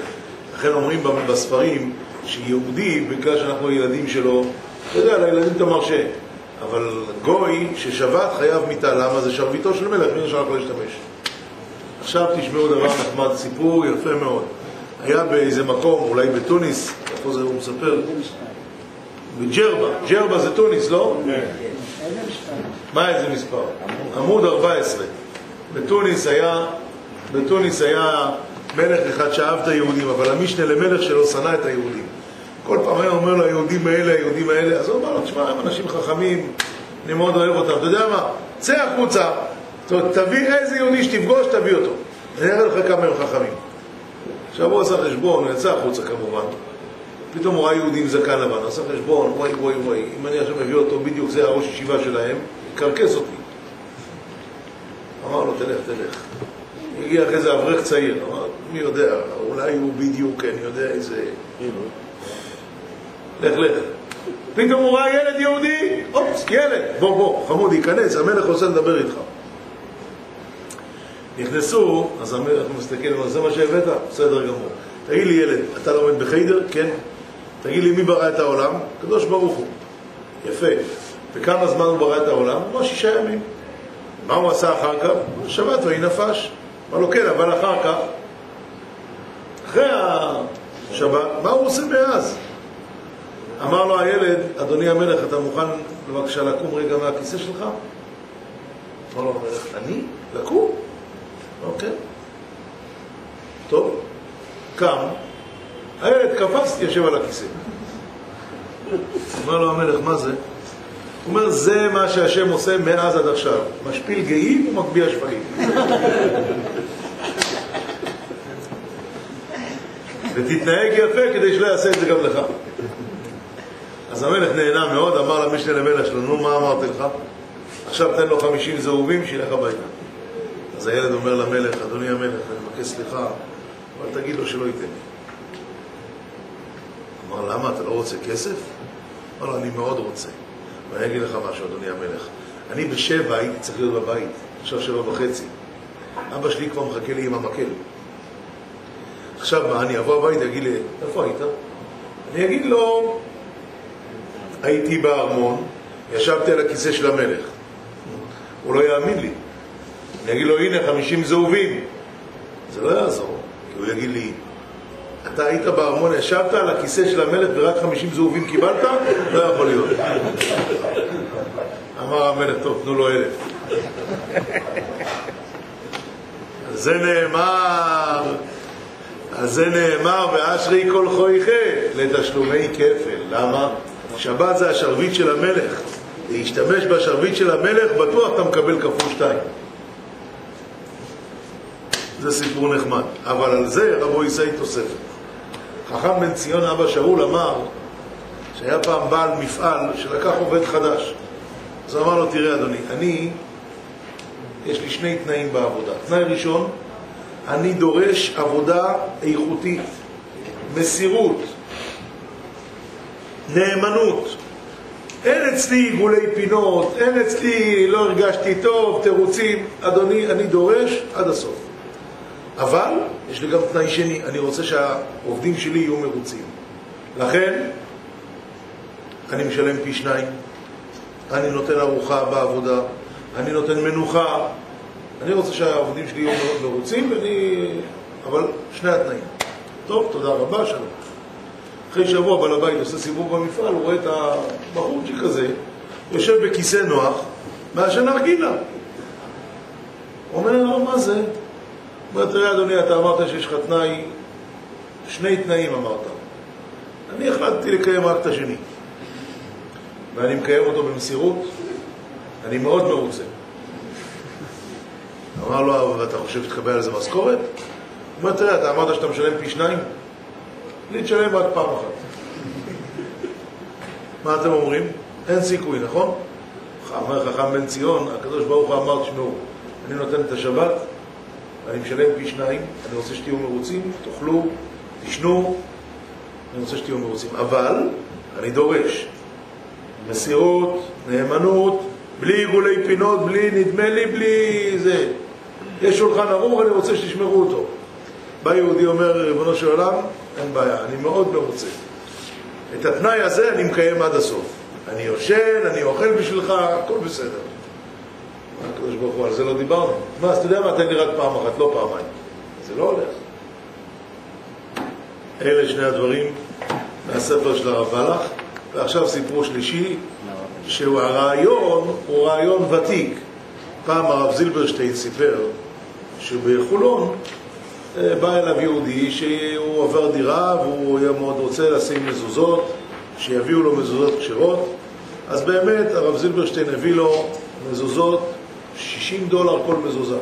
Speaker 1: לכן אומרים בספרים שיהודי, בגלל שאנחנו ילדים שלו, אתה יודע, לילדים אתה מרשה. אבל גוי ששבת חייב מיתה, למה? זה שרביטו של מלך, מי נשאר רק להשתמש. עכשיו תשמעו דבר נחמד, סיפור יפה מאוד. היה באיזה מקום, אולי בתוניס, איפה זה הוא מספר? בג'רבה, ג'רבה זה תוניס, לא? מה איזה מספר? עמוד 14. בתוניס היה, בתוניס היה מלך אחד שאהב את היהודים, אבל המשנה למלך שלו שנא את היהודים. כל פעם היה אומר לו, היהודים האלה, היהודים האלה, אז הוא אמר לו, תשמע, הם אנשים חכמים, אני מאוד אוהב אותם. אתה יודע מה? צא החוצה, תביא איזה יהודי שתפגוש, תביא אותו. אני אראה לך כמה הם חכמים. עכשיו הוא עשה חשבון, הוא יצא החוצה כמובן. פתאום הוא ראה יהודי עם זקן לבן, עשה חשבון, וואי וואי וואי, אם אני עכשיו מביא אותו, בדיוק זה הראש ישיבה שלהם, יקרקס אותי. אמר לו, תלך, תלך. הגיע אחרי זה אברך צעיר, אמר, מי יודע, אולי הוא בדיוק, אני יודע איזה... לך, לך. פתאום הוא ראה ילד יהודי, אופס, ילד, בוא, בוא, חמוד, ייכנס, המלך רוצה לדבר איתך. נכנסו, אז המלך מסתכל, אומר, זה מה שהבאת? בסדר גמור. תגיד לי, ילד, אתה לומד בחיידר? כן. תגיד לי, מי ברא את העולם? הקדוש ברוך הוא. יפה. וכמה זמן הוא ברא את העולם? הוא אמר שישה ימים. מה הוא עשה אחר כך? שבת ויהי נפש. אמר לו, כן, אבל אחר כך, אחרי השבת, מה הוא עושה מאז? אמר לו הילד, אדוני המלך, אתה מוכן בבקשה לקום רגע מהכיסא שלך? אמר לו המלך, אני? לקום? אוקיי. טוב, קם, הילד קפץ, יושב על הכיסא. אומר לו המלך, מה זה? הוא אומר, זה מה שהשם עושה מאז עד עכשיו. משפיל גאים ומגביה שפלים. ותתנהג יפה כדי שלא יעשה את זה גם לך. אז המלך נהנה מאוד, אמר למשנה למלך שלו, נו, מה אמרתי לך? עכשיו תן לו חמישים זהובים, שילך הביתה. אז הילד אומר למלך, אדוני המלך, אני מבקש סליחה, אבל תגיד לו שלא ייתן לי. אמר, למה, אתה לא רוצה כסף? אמר לו, אני מאוד רוצה. ואני אגיד לך משהו, אדוני המלך. אני בשבע הייתי צריך להיות בבית, עכשיו שבע וחצי. אבא שלי כבר מחכה לי עם המקל. עכשיו מה, אני אבוא הביתה, יגיד לי, איפה היית? אני אגיד לו, הייתי בארמון, ישבתי על הכיסא של המלך. הוא לא יאמין לי. אני אגיד לו, הנה, חמישים זהובים. זה לא יעזור, כי הוא יגיד לי, אתה היית בארמון, ישבת על הכיסא של המלך ורק חמישים זהובים קיבלת? לא יכול להיות. אמר המלך, טוב, תנו לו אלף. אז זה נאמר, אז זה נאמר, ואשרי כל חויכה לתשלומי כפל. למה? שבת זה השרביט של המלך. להשתמש בשרביט של המלך, בטוח אתה מקבל כפול שתיים. זה סיפור נחמד. אבל על זה רבו ישאי תוספת. חכם בן ציון אבא שאול אמר שהיה פעם בעל מפעל שלקח עובד חדש. אז הוא אמר לו, תראה אדוני, אני, יש לי שני תנאים בעבודה. תנאי ראשון, אני דורש עבודה איכותית, מסירות, נאמנות. אין אצלי עיגולי פינות, אין אצלי לא הרגשתי טוב, תירוצים. אדוני, אני דורש עד הסוף. אבל יש לי גם תנאי שני, אני רוצה שהעובדים שלי יהיו מרוצים. לכן, אני משלם פי שניים, אני נותן ארוחה בעבודה, אני נותן מנוחה, אני רוצה שהעובדים שלי יהיו מאוד מרוצים, ואני... אבל שני התנאים. טוב, תודה רבה, שלום. אחרי שבוע בעל הבית עושה סיבוב במפעל, הוא רואה את הבחורצ'יק הזה, יושב בכיסא נוח, מעשן נרגילה. אומר מה זה? אומר, תראה אדוני, אתה אמרת שיש לך תנאי, שני תנאים אמרת. אני החלטתי לקיים רק את השני. ואני מקיים אותו במסירות, אני מאוד מרוצה. אמר לו, ואתה חושב שתקבל על זה משכורת? הוא אומר, תראה, אתה אמרת שאתה משלם פי שניים? לי תשלם רק פעם אחת. מה אתם אומרים? אין סיכוי, נכון? אומר חכם בן ציון, הקדוש ברוך הוא אמר, תשמעו, אני נותן את השבת, אני משלם פי שניים, אני רוצה שתהיו מרוצים, תאכלו, תשנו, אני רוצה שתהיו מרוצים. אבל, אני דורש, מסירות, נאמנות, בלי עיגולי פינות, בלי נדמה לי, בלי זה. יש שולחן ערוך, אני רוצה שתשמרו אותו. בא יהודי אומר, ריבונו של עולם, אין בעיה, אני מאוד מרוצה. את התנאי הזה אני מקיים עד הסוף. אני יושן, אני אוכל בשבילך, הכל בסדר. הקדוש ברוך הוא, על זה לא דיברנו. מה, אז אתה יודע מה, תן לי רק פעם אחת, לא פעמיים. זה לא הולך. אלה שני הדברים מהספר של הרב ולך, ועכשיו סיפור שלישי, שהוא הרעיון, הוא רעיון ותיק. פעם הרב זילברשטיין סיפר שבחולון אה, בא אליו יהודי שהוא עבר דירה והוא היה מאוד רוצה לשים מזוזות, שיביאו לו מזוזות כשרות. אז באמת הרב זילברשטיין הביא לו מזוזות, 60 דולר כל מזוזה.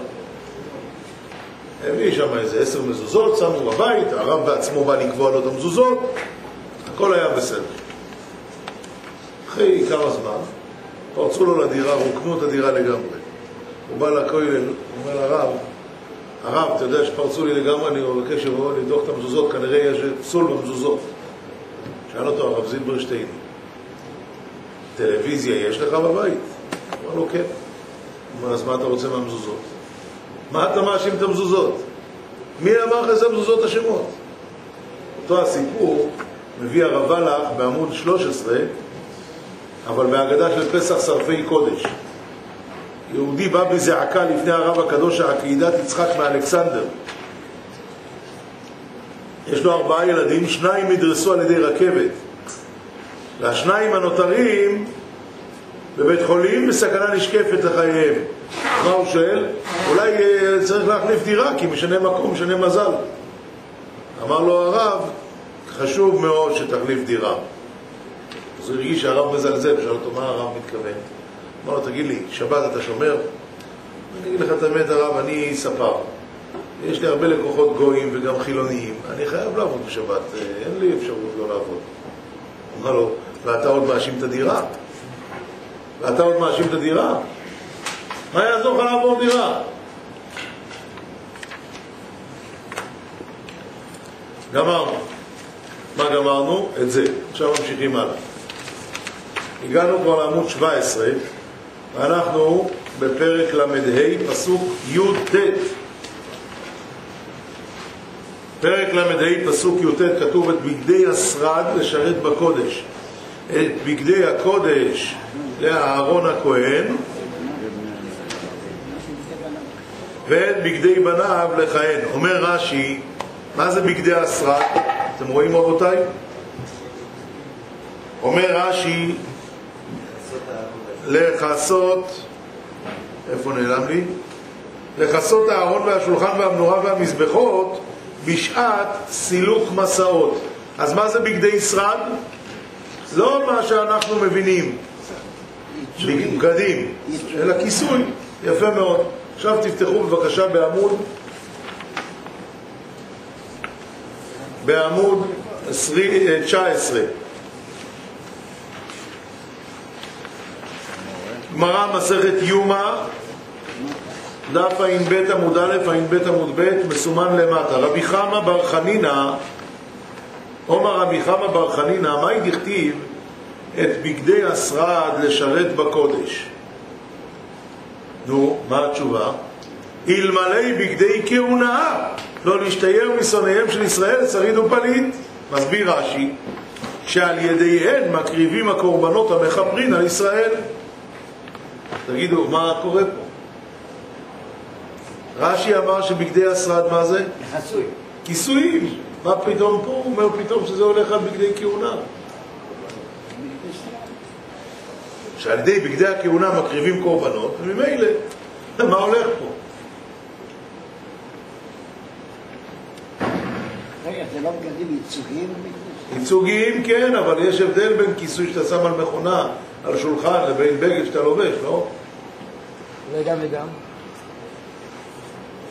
Speaker 1: הביא שם איזה עשר מזוזות, שמו בבית, הרב בעצמו בא לקבוע לו את המזוזות, הכל היה בסדר. אחרי כמה זמן, פרצו לו לדירה, רוקנו את הדירה לגמרי. הוא בא לכולל, הוא אומר לרב, הרב, אתה יודע שפרצו לי לגמרי, אני מבקש לבוא לבדוק את המזוזות, כנראה יש פסול במזוזות. שאל אותו הרב זילברשטיין, טלוויזיה יש לך בבית? אמר לו, כן. אז מה אתה רוצה מהמזוזות? מה אתה מאשים את המזוזות? מי אמר לך איזה מזוזות אשמות? אותו הסיפור מביא הרב ולך בעמוד 13, אבל בהגדה של פסח שרפי קודש. יהודי בא בזעקה לפני הרב הקדוש העקידת יצחק מאלכסנדר. יש לו ארבעה ילדים, שניים נדרסו על ידי רכבת. והשניים הנותרים בבית חולים בסכנה נשקפת לחייהם. מה הוא שואל? אולי אה, צריך להחליף דירה, כי משנה מקום, משנה מזל. אמר לו הרב, חשוב מאוד שתחליף דירה. אז הוא הרגיש שהרב מזלזל, ושאל אותו מה הרב מתכוון. אמר לו, תגיד לי, שבת אתה שומר? אני אגיד לך את האמת, הרב, אני ספר. יש לי הרבה לקוחות גויים וגם חילוניים. אני חייב לעבוד בשבת, אה, אין לי אפשרות לא לעבוד. אמר לו, ואתה עוד מאשים את הדירה? ואתה עוד מאשים את הדירה? מה יעזור לך לעבור דירה? גמרנו. מה גמרנו? את זה. עכשיו ממשיכים הלאה. הגענו כבר לעמוד 17, ואנחנו בפרק ל"ה, פסוק י"ט. פרק ל"ה, פסוק י"ט, כתוב את בגדי השרד לשרת בקודש. את בגדי הקודש לאהרון הכהן, ואת בגדי בניו לכהן. אומר רש"י, מה זה בגדי השרד? אתם רואים רבותיי? אומר רש"י, לכסות, איפה נעלם לי? לכסות הארון והשולחן והמנורה והמזבחות בשעת סילוק מסעות. אז מה זה בגדי שרד? לא מה שאנחנו מבינים, בגדים, אלא כיסוי, יפה מאוד. עכשיו תפתחו בבקשה בעמוד בעמוד 19 גמרא מסכת יומא דף ע"ב עמוד א', ע"ב עמוד ב', מסומן למטה. רבי חמא בר חנינא, עומר רבי חמא בר חנינא, מהי דכתיב את בגדי השרד לשרת בקודש? נו, מה התשובה? אלמלא בגדי כהונה, לא להשתייר משונאיהם של ישראל, שריד ופליט. מסביר רש"י, שעל ידיהן מקריבים הקורבנות המכפרין על ישראל. תגידו, מה קורה פה? רש"י אמר שבגדי השרד מה זה?
Speaker 4: חסוי.
Speaker 1: כיסויים. מה פתאום פה? הוא אומר פתאום שזה הולך על בגדי כהונה. שעל ידי בגדי הכהונה מקריבים קורבנות, וממילא, מה הולך פה?
Speaker 4: רגע, זה לא בגדים ייצוגיים?
Speaker 1: ייצוגיים כן, אבל יש הבדל בין כיסוי שאתה שם על מכונה, על שולחן, לבין בגד שאתה לובש, לא?
Speaker 6: אולי גם וגם.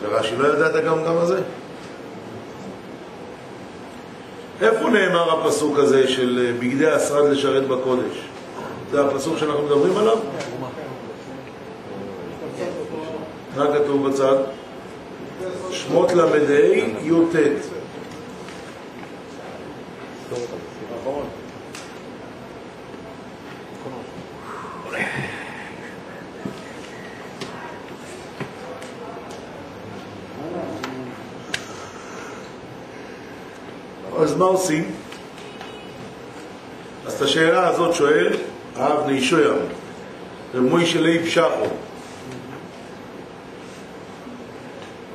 Speaker 1: ורש"י לא ידע את הגם גם הזה? איפה נאמר הפסוק הזה של אה, בגדי השרד לשרת בקודש? זה הפסוק שאנחנו מדברים עליו? מה כתוב בצד? שמות ל"ה י"ט אז מה עושים? אז את השאלה הזאת שואל הרב נישוים, ומוישה לייב שחו.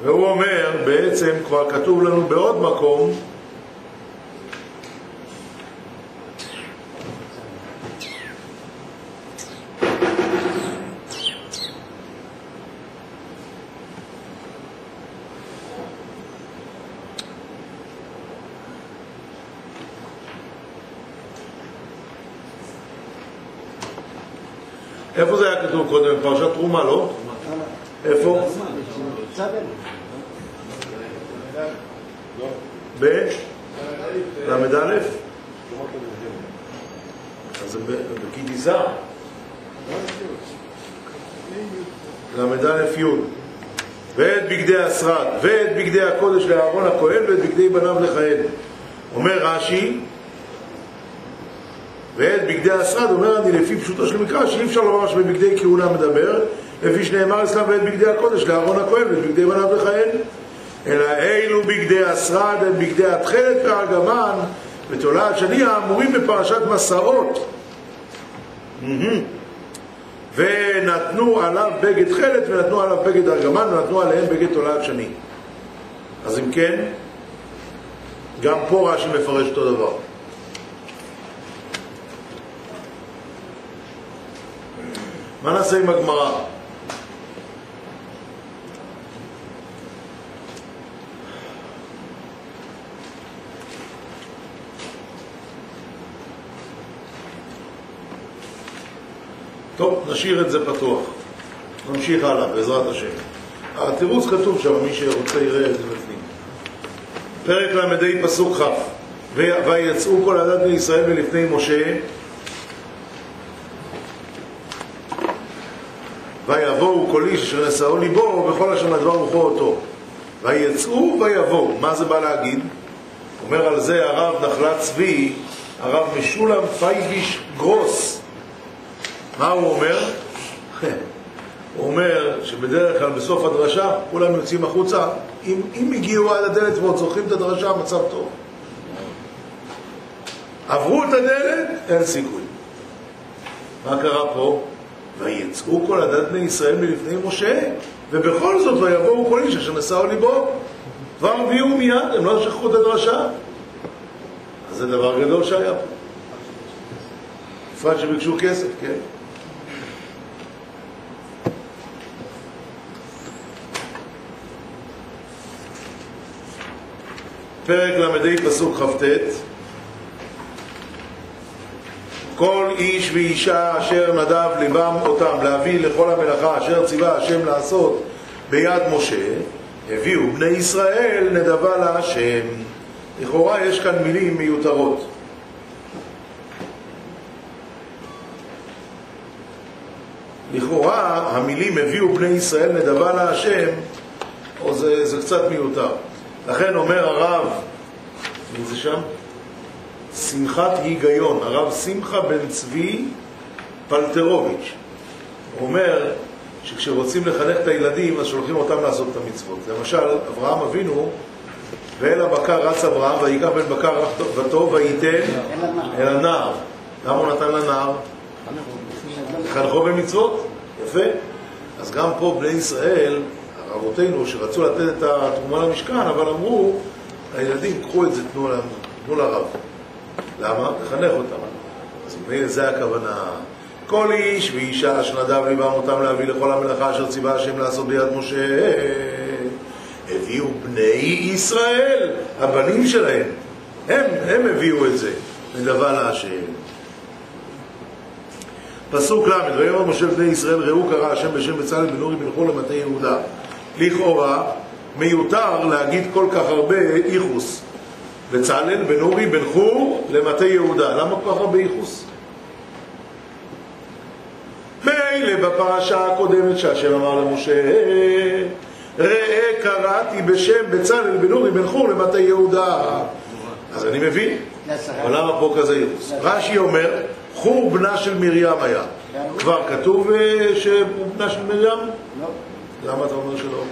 Speaker 1: והוא אומר, בעצם כבר כתוב לנו בעוד מקום, איפה זה היה כתוב קודם? בפרשת תרומה, לא? איפה? ב? ל"א? אז זה ב- בקידיזה. ל"א י' ואת בגדי השרד, ואת בגדי הקודש לאהרון הכהן, ואת בגדי בניו לכהן. אומר רש"י, בגדי השרד, אומר אני לפי פשוטו של מקרא, שאי אפשר לומר שבבגדי כהונה מדבר, לפי שנאמר אצלם ואת בגדי הקודש לאהרון הכהן ואת בגדי בניו לכהן. אלא אילו בגדי השרד הם בגדי התכלת והארגמן ותולעת שני האמורים בפרשת מסעות. ונתנו עליו בגד תכלת ונתנו עליו בגד ארגמן ונתנו עליהם בגד תולעת שני. אז אם כן, גם פה רש"י מפרש אותו דבר. מה נעשה עם הגמרא? טוב, נשאיר את זה פתוח. נמשיך הלאה, בעזרת השם. התירוץ כתוב שם, מי שרוצה יראה את זה בפנים. פרק ל"ה, פסוק כ' "ו- ויצאו כל עדת בני ישראל מלפני משה ויבואו כל איש אשר נשאו ליבו וכל אשר נדבה רוחו אותו. ויצאו ויבואו. מה זה בא להגיד? אומר על זה הרב נחלת צבי, הרב משולם פייביש גרוס. מה הוא אומר? הוא אומר שבדרך כלל בסוף הדרשה כולם יוצאים החוצה. אם, אם הגיעו עד הדלת ועוד זוכרים את הדרשה, המצב טוב. עברו את הדלת, אין סיכוי. מה קרה פה? ויצאו כל עדת בני ישראל מלפני משה, ובכל זאת ויבואו כל איש אשר נשאו ליבו. כבר הביאו מיד, הם לא שכחו את הדרשה. אז זה דבר גדול שהיה פה. בפרט שביקשו כסף, כן? פרק ל"ה פסוק כ"ט כל איש ואישה אשר נדב ליבם אותם להביא לכל המלאכה אשר ציווה השם לעשות ביד משה, הביאו בני ישראל נדבה להשם. לכאורה יש כאן מילים מיותרות. לכאורה המילים הביאו בני ישראל נדבה להשם, או זה, זה קצת מיותר. לכן אומר הרב, מי זה שם? שמחת היגיון, הרב שמחה בן צבי פלטרוביץ'. הוא אומר שכשרוצים לחנך את הילדים אז שולחים אותם לעשות את המצוות. למשל, אברהם אבינו, ואל הבקר רץ אברהם, ויקח בן בקר וטוב וייתן אל הנער. למה הוא נתן לנער? חנכו במצוות. יפה. אז גם פה בני ישראל, אבותינו, שרצו לתת את התרומה למשכן, אבל אמרו הילדים, קחו את זה, תנו לרב. למה? לחנך אותם. אז זה הכוונה. כל איש ואישה שנדב ליבם אותם להביא לכל המלאכה אשר ציווה השם לעשות ביד משה, הביאו בני ישראל, הבנים שלהם. הם, הם הביאו את זה, נדבה להשם. פסוק ל' ויאמר משה בני ישראל ראו קרא השם בשם בצלאל בן אורי בן למטה יהודה. לכאורה מיותר להגיד כל כך הרבה איחוס. בצלאל בן אורי בן חור למטה יהודה. למה כל כך הרבה איחוס? מילא בפרשה הקודמת שהשם אמר למשה ראה קראתי בשם בצלאל בן אורי בן חור למטה יהודה. אז אני מבין. אבל למה פה כזה ייחוס? רש"י אומר, חור בנה של מרים היה. כבר כתוב אה, שהוא בנה של מרים?
Speaker 4: לא.
Speaker 1: למה אתה אומר שלא?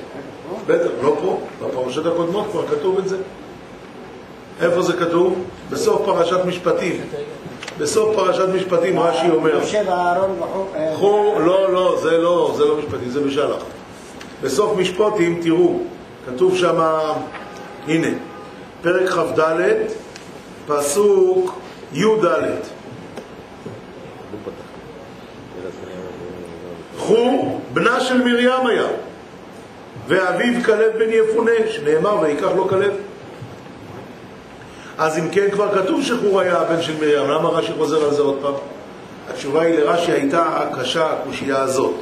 Speaker 1: בטח, לא פה. בפרשות הקודמות כבר כתוב את זה. איפה זה כתוב? בסוף פרשת משפטים. בסוף פרשת משפטים רש"י אומר,
Speaker 4: בחור... אה,
Speaker 1: לא, לא, זה לא, זה לא משפטים, זה בשלח. בסוף משפטים, תראו, כתוב שם, הנה, פרק כ"ד, פסוק י"ד. חור, בנה של מרים היה, ואביו כלב בן יפונה, שנאמר ויקח לו כלב. אז אם כן, כבר כתוב שחור היה הבן של מרים, למה רש"י חוזר על זה עוד פעם? התשובה היא לרש"י הייתה קשה הקושייה הזאת.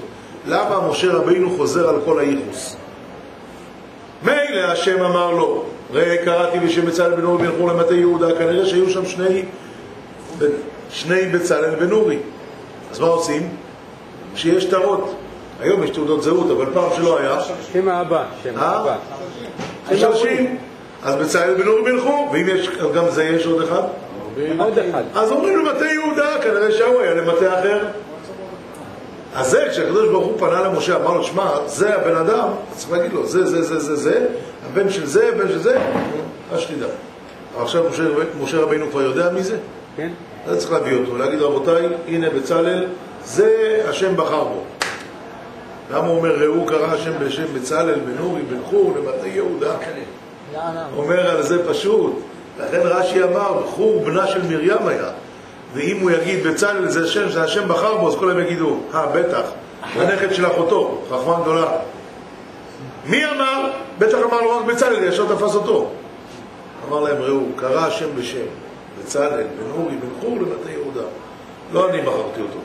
Speaker 1: למה משה רבינו חוזר על כל הייחוס? מילא השם אמר לו, ראה קראתי בשם בצלאל בן אורי חור למטה יהודה, כנראה שהיו שם שני, שני בצלאל בן אורי. אז מה עושים? שיש שטרות. היום יש תעודות זהות, אבל פעם שלא היה,
Speaker 2: שם האבא, שם
Speaker 1: אה?
Speaker 2: האבא.
Speaker 1: יש אנשים. אז בצלאל בן אורי חור, ואם יש, גם זה יש עוד אחד,
Speaker 2: עוד אחד.
Speaker 1: אז אומרים למטה יהודה, כנראה שההוא היה למטה אחר. אז זה, כשהקדוש ברוך הוא פנה למשה, אמר לו, שמע, זה הבן אדם, צריך להגיד לו, זה, זה, זה, זה, זה, הבן של זה, הבן של זה, אז שתדע. אבל עכשיו משה, משה רבינו כבר יודע מי זה?
Speaker 2: כן?
Speaker 1: אז צריך להביא אותו, להגיד, רבותיי, הנה בצלאל, זה השם בחר בו. למה הוא אומר, ראו קרא השם בשם בצלאל, בן אורי, בן חור, למטה יהודה? אומר על זה פשוט. לכן רש"י אמר, חור בנה של מרים היה. ואם הוא יגיד בצלאל זה השם שהשם בחר בו, אז כולם יגידו, אה, בטח, הנכד של אחותו, חכמה גדולה. מי אמר? בטח אמר לו רק בצלאל, ישר תפס אותו. אמר להם, ראו, קרא השם בשם, בצלאל, בן אורי, בן חור למטה יהודה. לא אני בחרתי אותו,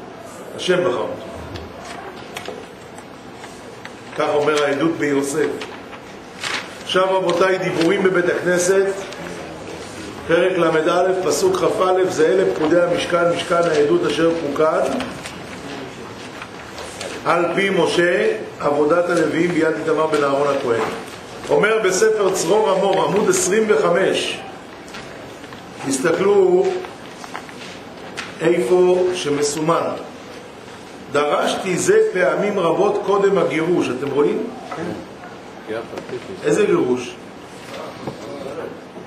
Speaker 1: השם בחר אותו. כך אומר העדות ביוסף. עכשיו רבותיי, דיבורים בבית הכנסת, פרק ל"א, פסוק כ"א, זה אלה פקודי המשכן, משכן העדות אשר פוקד, על פי משה, עבודת הלוויים ביד איתמר בן אהרון הכהן. אומר בספר צרור המור, עמוד 25, תסתכלו איפה שמסומן. דרשתי זה פעמים רבות קודם הגירוש, אתם רואים? איזה גירוש?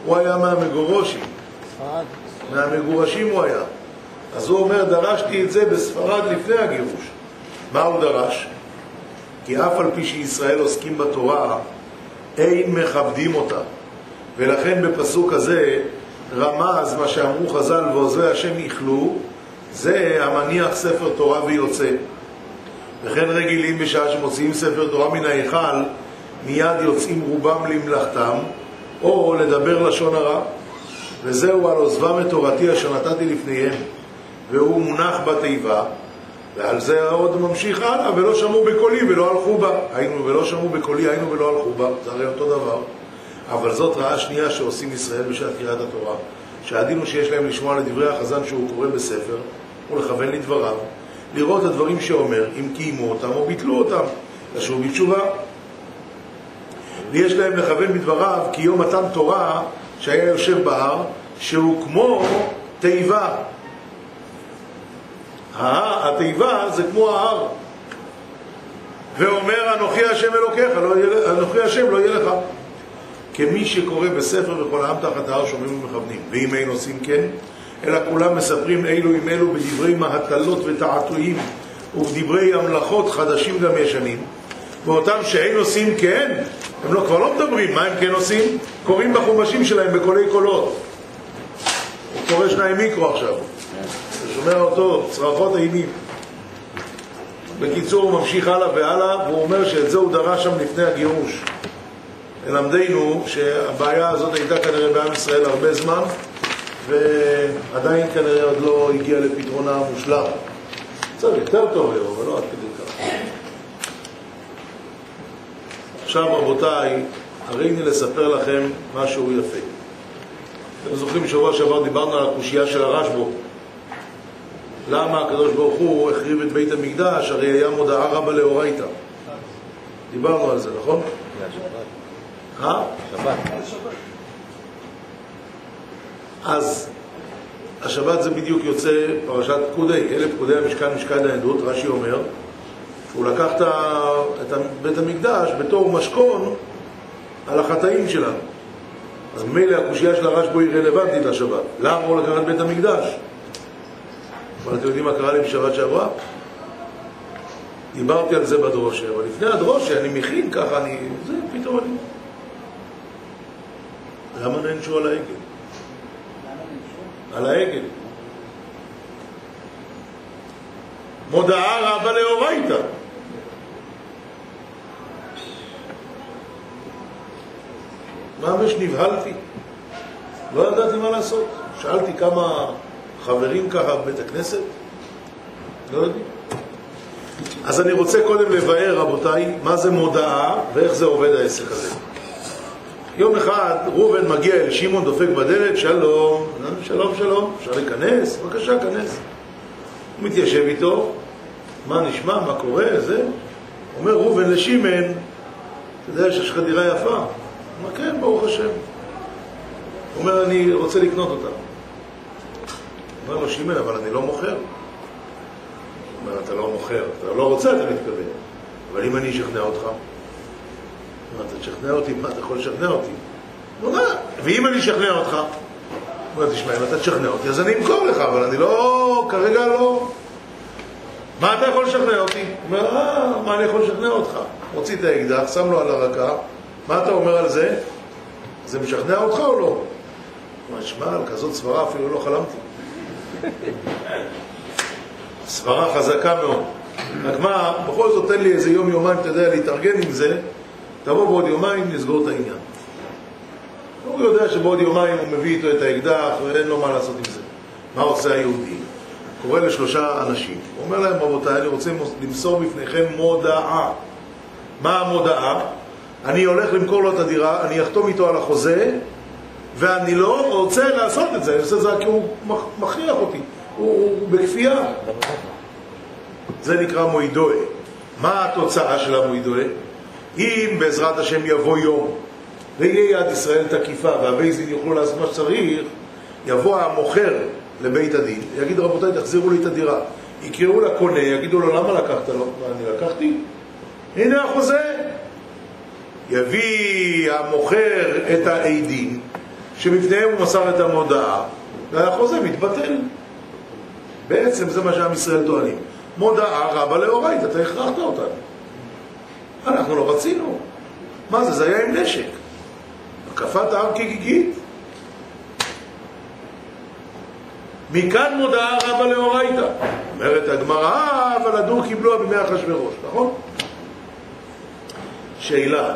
Speaker 1: הוא היה מהמגורשים. מהמגורשים הוא היה. אז הוא אומר, דרשתי את זה בספרד לפני הגירוש. מה הוא דרש? כי אף על פי שישראל עוסקים בתורה, אין מכבדים אותה. ולכן בפסוק הזה רמז מה שאמרו חז"ל ועוזרי השם יכלו, זה המניח ספר תורה ויוצא. וכן רגילים בשעה שמוציאים ספר תורה מן ההיכל, מיד יוצאים רובם למלאכתם, או לדבר לשון הרע. וזהו על עוזבם את תורתי אשר נתתי לפניהם, והוא מונח בתיבה, ועל זה עוד ממשיך הלאה, ולא שמעו בקולי ולא הלכו בה. היינו ולא שמעו בקולי, היינו ולא הלכו בה, זה הרי אותו דבר. אבל זאת רעה שנייה שעושים ישראל בשעת קריאת התורה, שהדין הוא שיש להם לשמוע לדברי החזן שהוא קורא בספר, ולכוון לדבריו, לראות את הדברים שאומר, אם קיימו אותם או ביטלו אותם, לשוב בתשובה. ויש להם לכוון בדבריו כי יום מתן תורה שהיה יושב בהר, שהוא כמו תיבה. התיבה זה כמו ההר. ואומר אנוכי השם אלוקיך, לא יהיה, אנוכי השם לא יהיה לך. כמי שקורא בספר וכל העם תחת ההר שומעים ומכוונים. ואם אין עושים כן, אלא כולם מספרים אלו עם אלו בדברי מהטלות ותעתועים ובדברי המלאכות חדשים גם ישנים. ואותם שאין עושים כן, הם לא, כבר לא מדברים, מה הם כן עושים? קוראים בחומשים שלהם בקולי קולות. הוא קורא שניים מיקרו עכשיו. אתה שומע אותו, צרחות אימים. בקיצור, הוא ממשיך הלאה והלאה, והוא אומר שאת זה הוא דרש שם לפני הגירוש. ללמדנו שהבעיה הזאת הייתה כנראה בעם ישראל הרבה זמן, ועדיין כנראה עוד לא הגיע לפתרונה המושלם. קצת יותר טוב היום, אבל לא עד כדי כך. עכשיו רבותיי, הריני לספר לכם משהו יפה. אתם זוכרים בשבוע שעבר דיברנו על הקושייה של הרשב"א. למה הקדוש ברוך הוא החריב את בית המקדש, הרי היה מודעה רבה לאורייתא. דיברנו על זה, נכון? אה?
Speaker 2: שבת.
Speaker 1: אז השבת זה בדיוק יוצא פרשת פקודי, אלה פקודי המשכן, משכן העדות, רש"י אומר, שהוא לקח את בית המקדש בתור משכון על החטאים שלנו. אז ממילא הקושייה של הרשב"א היא רלוונטית לשבת. למה הוא לקח את בית המקדש? אבל אתם יודעים מה קרה לי בשבת שעברה? דיברתי על זה בדרושה, אבל לפני הדרושה אני מכין ככה, אני... זה, פתאום אני... למה נענשו על העגל? על העגל. מודעה רבה לאורייתא. ממש נבהלתי. לא ידעתי מה לעשות. שאלתי כמה חברים ככה בבית הכנסת, לא יודעים. אז אני רוצה קודם לבאר, רבותיי, מה זה מודעה ואיך זה עובד העסק הזה. יום אחד ראובן מגיע אל שמעון, דופק בדלת, שלום, שלום, שלום, אפשר להיכנס? בבקשה, כנס. הוא מתיישב איתו, מה נשמע, מה קורה, זה. אומר ראובן לשמעון, אתה יודע שיש לך דירה יפה? הוא אומר, כן, ברוך השם. הוא אומר, אני רוצה לקנות אותה. אומר לו, שמעון, אבל אני לא מוכר. הוא אומר, אתה לא מוכר, אתה לא רוצה, אתה מתכוון. אבל אם אני אשכנע אותך? מה, אתה תשכנע אותי? מה, אתה יכול לשכנע אותי? הוא אומר, ואם אני אשכנע אותך? הוא אומר, תשמע, אם אתה תשכנע אותי, אז אני אמכור לך, אבל אני לא, כרגע לא. מה אתה יכול לשכנע אותי? הוא אומר, אה, מה אני יכול לשכנע אותך? מוציא את האקדח, שם לו על הרקה, מה אתה אומר על זה? זה משכנע אותך או לא? הוא שמע, על כזאת סברה אפילו לא חלמתי. סברה חזקה מאוד. רק מה, בכל זאת תן לי איזה יום, יומיים, אתה יודע, להתארגן עם זה, תבוא בעוד יומיים, נסגור את העניין. הוא יודע שבעוד יומיים הוא מביא איתו את האקדח ואין לו מה לעשות עם זה. מה עושה היהודי? קורא לשלושה אנשים, הוא אומר להם, רבותיי, אני רוצה למסור בפניכם מודעה. מה המודעה? אני הולך למכור לו את הדירה, אני אחתום איתו על החוזה, ואני לא רוצה לעשות את זה, אני עושה את זה כי הוא מכ- מכריח אותי, הוא, הוא בכפייה. זה נקרא מוידואה. מה התוצאה של המוידואה? אם בעזרת השם יבוא יום ויהיה יד ישראל תקיפה והבייזין יוכלו לעשות מה שצריך, יבוא המוכר לבית הדין, יגיד רבותיי תחזירו לי את הדירה. יקראו לקונה, יגידו לו למה לקחת לו? אני לקחתי? הנה החוזה. יביא המוכר את העדים שבפניהם הוא מסר את המודעה והחוזה מתבטל. בעצם זה מה שעם ישראל טוענים. מודעה רבה לאורייתא, אתה הכרחת אותנו. אנחנו לא רצינו. מה זה? זה היה עם נשק. הקפת ההר כגיגית. מכאן מודעה רבה לאורייתא. אומרת הגמרא, אבל הדור קיבלוה בימי אחשוורוש, נכון? שאלה,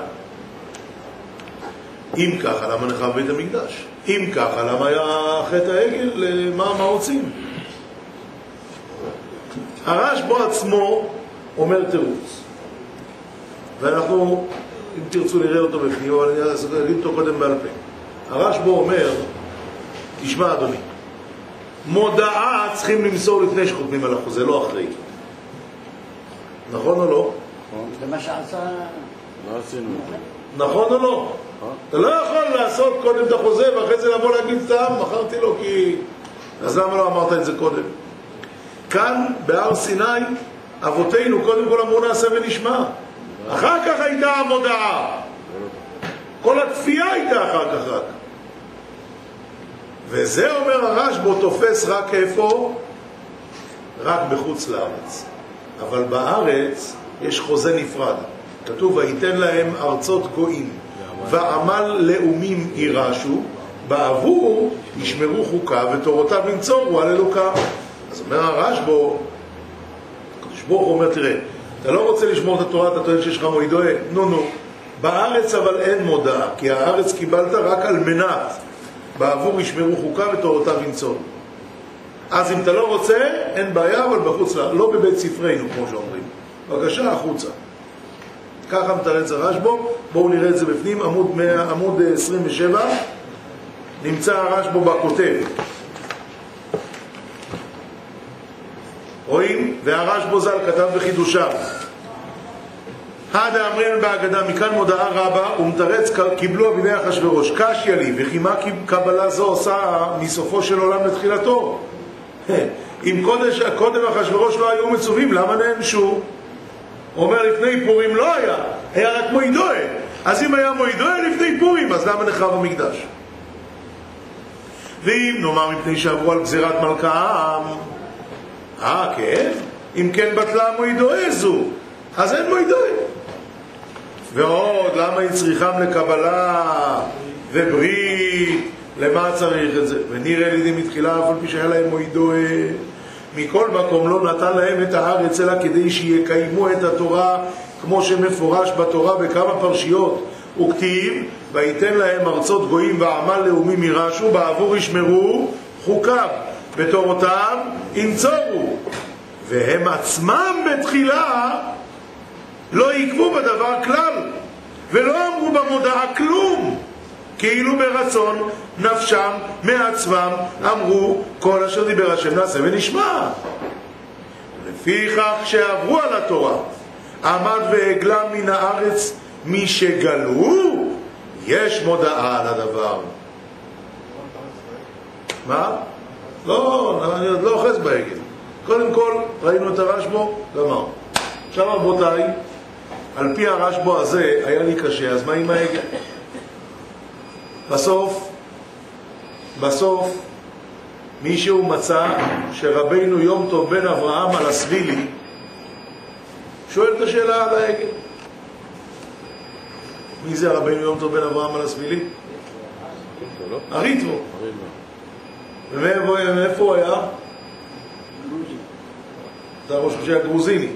Speaker 1: אם ככה, למה נחרב בית המקדש? אם ככה, למה היה חטא העגל? מה, מה רוצים? הרשב"א עצמו אומר תירוץ, ואנחנו, אם תרצו נראה אותו בפנים, אבל אני אגיד אותו קודם בעל פה. הרשב"א אומר, תשמע אדוני, מודעה צריכים למסור לפני שחותמים על החוזה, לא אחרי. נכון או לא?
Speaker 4: זה מה שעשה...
Speaker 2: לא עשינו את זה.
Speaker 1: נכון או לא? אתה לא יכול לעשות קודם את החוזה ואחרי זה לבוא להגיד סתם, מכרתי לו כי... אז למה לא אמרת את זה קודם? כאן, בהר סיני, אבותינו קודם כל אמרו נעשה ונשמע. אחר כך הייתה המודעה. כל הכפייה הייתה אחר כך רק. וזה אומר הרשב"א תופס רק איפה? רק בחוץ לארץ. אבל בארץ יש חוזה נפרד. כתוב, ויתן להם ארצות גויים, ועמל לאומים יירשו, בעבור ישמרו חוקיו ותורותיו ינצורו על אלוקיו. אז אומר הרשב"א, הקדוש ברוך הוא אומר, תראה, אתה לא רוצה לשמור את התורה, אתה טוען שיש לך מועדוה? נו נו. בארץ אבל אין מודעה, כי הארץ קיבלת רק על מנת, בעבור ישמרו חוקיו ותורותיו ינצורו. אז אם אתה לא רוצה, אין בעיה, אבל בחוץ, לא בבית ספרנו, כמו שאומרים. בבקשה, החוצה. ככה מתרץ הרשב"א, בואו נראה את זה בפנים, עמוד, 100, עמוד אה, 27, נמצא הרשב"א בכותב. רואים? והרשב"א ז"ל כתב בחידושיו. הדה אמרין בהגדה, מכאן מודעה רבה, ומתרץ קיבלו אביני אחשורוש. קשיא לי, וכי מה קבלה זו עושה מסופו של עולם לתחילתו? אם קודם אחשורוש לא היו מצווים, למה נענשו? אומר לפני פורים לא היה, היה רק מוידועה. אז אם היה מוידועה לפני פורים, אז למה נחרב המקדש? ואם נאמר מפני שעברו על גזירת מלכה העם, אה, כן? אם כן בטלה מוידועה זו, אז אין מוידועה. ועוד, למה היא צריכם לקבלה וברית? למה צריך את זה? ונראה לידי מתחילה, אף על פי שהיה להם מוידועה. מכל מקום לא נתן להם את הארץ, אלא כדי שיקיימו את התורה כמו שמפורש בתורה בכמה פרשיות. וכתיב, ויתן להם ארצות גויים ועמל לאומים יירשו, בעבור ישמרו חוקיו, בתורותיו ינצורו. והם עצמם בתחילה לא עיכבו בדבר כלל, ולא אמרו במודעה כלום. כאילו ברצון נפשם מעצמם אמרו כל אשר דיבר השם נעשה ונשמע. לפיכך שעברו על התורה עמד והגלה מן הארץ מי שגלו יש מודעה על הדבר. מה? לא, אני עוד לא אוחז בעגל. קודם כל ראינו את הרשב"א, גמר. עכשיו רבותיי, על פי הרשב"א הזה היה לי קשה, אז מה עם העגל? בסוף, בסוף, מישהו מצא שרבינו יום טוב בן אברהם על הסבילי שואל את השאלה על העגל. מי זה רבינו יום טוב בן אברהם על הסבילי? הריטבו. ומאיפה מאיפה הוא היה? אתה ראש ממשלה גרוזיני.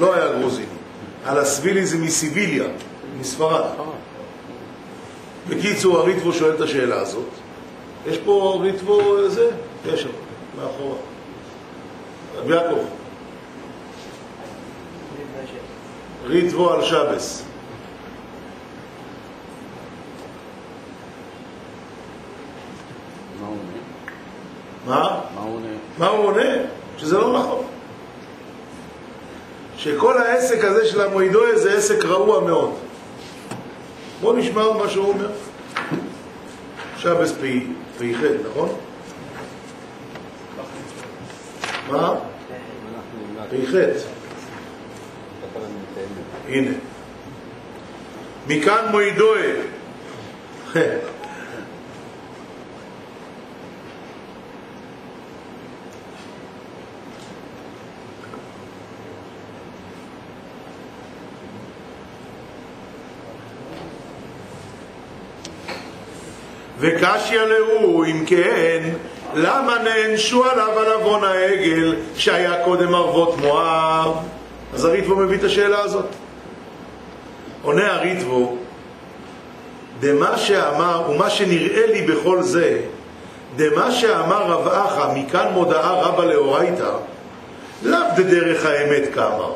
Speaker 1: לא היה גרוזיני. על הסבילי זה מסיביליה, מספרד. בקיצור, הריטבו שואל את השאלה הזאת. יש פה ריטבו זה? יש שם, מאחורה. רבי יעקב. ריטבו על שבס.
Speaker 2: מה הוא עונה?
Speaker 1: מה?
Speaker 2: הוא עונה?
Speaker 1: מה הוא עונה? שזה לא נכון. שכל העסק הזה של המועידויה זה עסק רעוע מאוד. בואו נשמע מה שהוא אומר. שבס פ"ח, נכון? מה? פ"ח. הנה. מכאן מועידויה. וקשיא להו, אם כן, למה נענשו עליו על עוון העגל שהיה קודם ערבות מואב? אז הריטבו מביא את השאלה הזאת. עונה הריטבו, דמה שאמר, ומה שנראה לי בכל זה, דמה שאמר רב אחא, מכאן מודעה רבה לאורייתא, לאו דדרך האמת כאמר.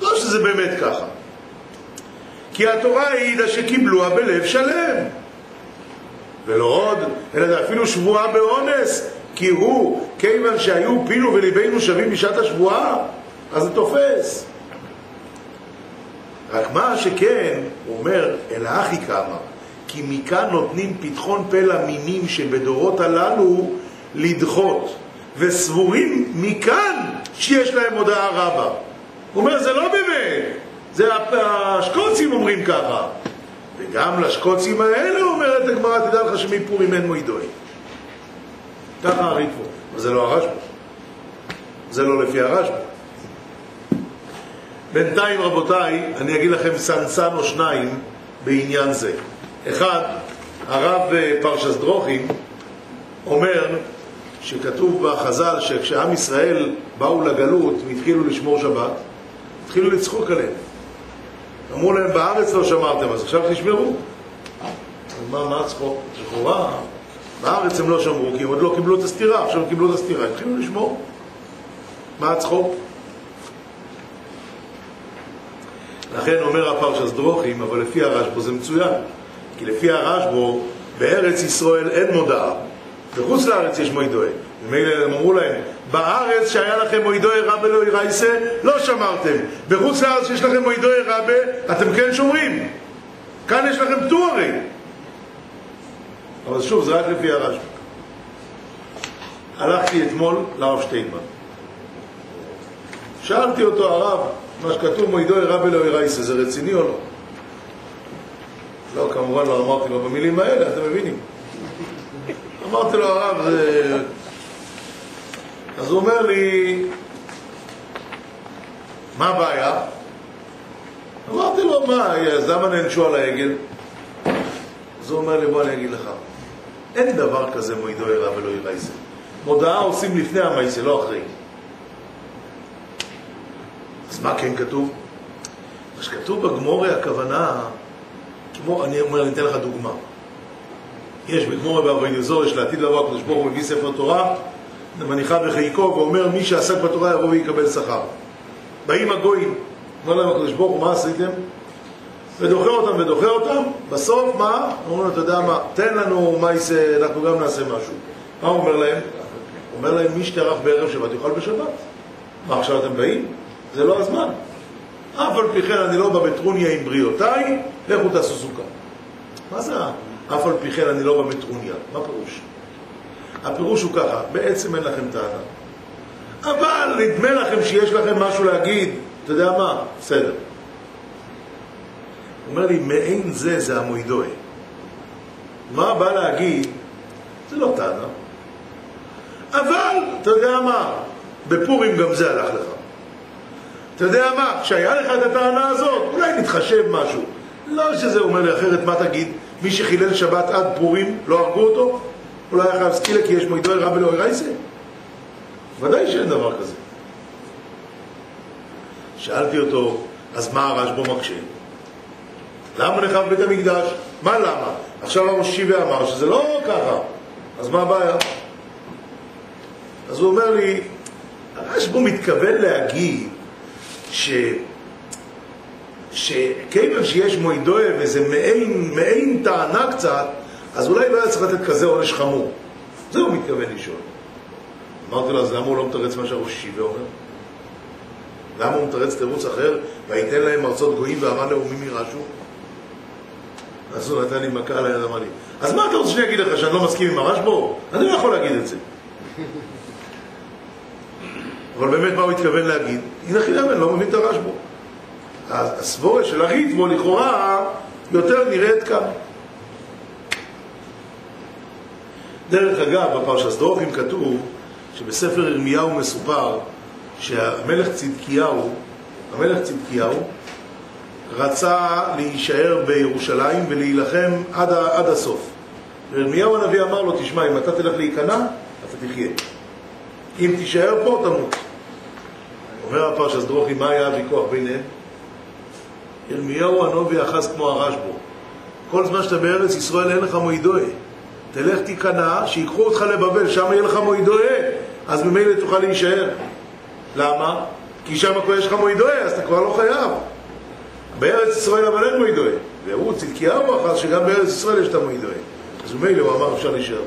Speaker 1: לא שזה באמת ככה. כי התורה העידה שקיבלוה בלב שלם. ולא עוד, אלא אפילו שבועה באונס, כי הוא, כיוון שהיו פינו וליבנו שווים בשעת השבועה, אז זה תופס. רק מה שכן, הוא אומר, אלא אחי כמה, כי מכאן נותנים פתחון פה למינים שבדורות הללו לדחות, וסבורים מכאן שיש להם הודעה רבה. הוא אומר, זה לא באמת, זה השקוצים אומרים ככה. וגם לשקוצים האלה אומרת הגמרא, תדע לך שמפורים אין מועידוי. ככה הריטבו, אבל זה לא הרשב"א. זה לא לפי הרשב"א. בינתיים, רבותיי, אני אגיד לכם סנסן או שניים בעניין זה. אחד, הרב אה, פרשס דרוכים אומר שכתוב בחז"ל שכשעם ישראל באו לגלות והתחילו לשמור שבת, התחילו לצחוק עליהם. אמרו להם, בארץ לא שמרתם, אז עכשיו תשמרו. מה, מה הצחוק? לכאורה, בארץ הם לא שמרו, כי הם עוד לא קיבלו את הסתירה, עכשיו הם קיבלו את הסתירה, התחילו לשמור. מה הצחוק? לכן אומר הפרשס דרוכים, אבל לפי הרשב"ו זה מצוין. כי לפי הרשב"ו, בארץ ישראל אין מודעה. בחוץ לארץ יש מוידועה. ומילא הם אמרו להם, בארץ שהיה לכם מוידועה רבה לא ירייסה, לא שמרתם. בחוץ לארץ שיש לכם מוידועה רבה, אתם כן שומרים. כאן יש לכם פטור הרי. אבל שוב, זה רק לפי הרשב"ו. הלכתי אתמול לרב שטיינמן. שאלתי אותו, הרב, מה שכתוב מוידועה רבה לא ירייסה, זה רציני או לא? לא, כמובן לא אמרתי לו במילים האלה, אתם מבינים. אמרתי לו, הרב, זה... אז הוא אומר לי, מה הבעיה? אמרתי לו, מה, אז למה נענשו על העגל? אז הוא אומר לי, בוא אני אגיד לך, אין דבר כזה מוידו ירא ולא ירייסה. מודעה עושים לפני המייסה, לא אחרי. אז מה כן כתוב? מה שכתוב בגמורי הכוונה, כמו, אני אומר, אני אתן לך דוגמה. יש בגמורי באבוידזור, יש לעתיד לבוא, הקדוש ברוך הוא מביא ספר תורה, מניחה בחיקו ואומר מי שעסק בתורה יבוא ויקבל שכר. באים הגויים, אומר להם הקדוש ברוך הוא, מה עשיתם? ודוחה אותם ודוחה אותם, בסוף מה? אומרים לו, אתה יודע מה, תן לנו מייסה, אנחנו גם נעשה משהו. מה הוא אומר להם? הוא אומר להם, מי שטרח בערב שבת יאכל בשבת. מה עכשיו אתם באים? זה לא הזמן. אף על פי כן אני לא בא בטרוניה עם בריאותיי, לכו תעשו סוכה. מה זה אף על פי כן אני לא בא בטרוניה? מה פירוש? הפירוש הוא ככה, בעצם אין לכם טענה. אבל נדמה לכם שיש לכם משהו להגיד, אתה יודע מה? בסדר. הוא אומר לי, מעין זה זה המוידועה. מה בא להגיד? זה לא טענה. אבל, אתה יודע מה? בפורים גם זה הלך לך. אתה יודע מה? כשהיה לך את הטענה הזאת, אולי נתחשב משהו. לא שזה אומר לי אחרת, מה תגיד? מי שחילל שבת עד פורים, לא הרגו אותו? אולי היה חייב סקילה כי יש מוידוי רב ולא ירייסה? ודאי שאין דבר כזה. שאלתי אותו, אז מה הרשב"א מקשה? למה נחרב בית המקדש? מה למה? עכשיו הראש שיבה אמר שזה לא ככה, אז מה הבעיה? אז הוא אומר לי, הרשב"א מתכוון להגיד ש... שכיוון שיש מוידועה וזה מעין, מעין טענה קצת, אז אולי לא היה צריך לתת כזה עונש חמור. זה הוא מתכוון לשאול. אמרתי לו, אז למה הוא לא מתרץ מה שהראש שיבה אומר? למה הוא מתרץ תירוץ אחר, וייתן להם ארצות גויים ואמר לאומים ירשו? אז הוא נתן לי מכה על היד, אמר לי, אז מה אתה רוצה שאני אגיד לך, שאני לא מסכים עם הרשב"א? אני לא יכול להגיד את זה. אבל באמת מה הוא התכוון להגיד? הנה חינם, אני לא מבין את הרשב"א. הסבורה של הריטבו לכאורה יותר נראית כאן. דרך אגב, בפרשת דרוכים כתוב שבספר ירמיהו מסופר שהמלך צדקיהו, המלך צדקיהו רצה להישאר בירושלים ולהילחם עד, עד הסוף. וירמיהו הנביא אמר לו, תשמע, אם אתה תלך להיכנע, אתה תחיה. אם תישאר פה, תמות. אומר הפרשת דרוכים, מה היה הוויכוח ביניהם? ירמיהו הנובי אחז כמו הרשב"ו. כל זמן שאתה בארץ ישראל אין לך מוידועה. תלך תיכנע, שיקחו אותך לבבל, שם יהיה לך מוידועה, אז ממילא תוכל להישאר. למה? כי שם כבר יש לך מוידועה, אז אתה כבר לא חייב. בארץ ישראל אבל אין מוידועה. והוא צדקיהו אחז שגם בארץ ישראל יש את המוידועה. אז ממילא הוא אמר אפשר להישאר.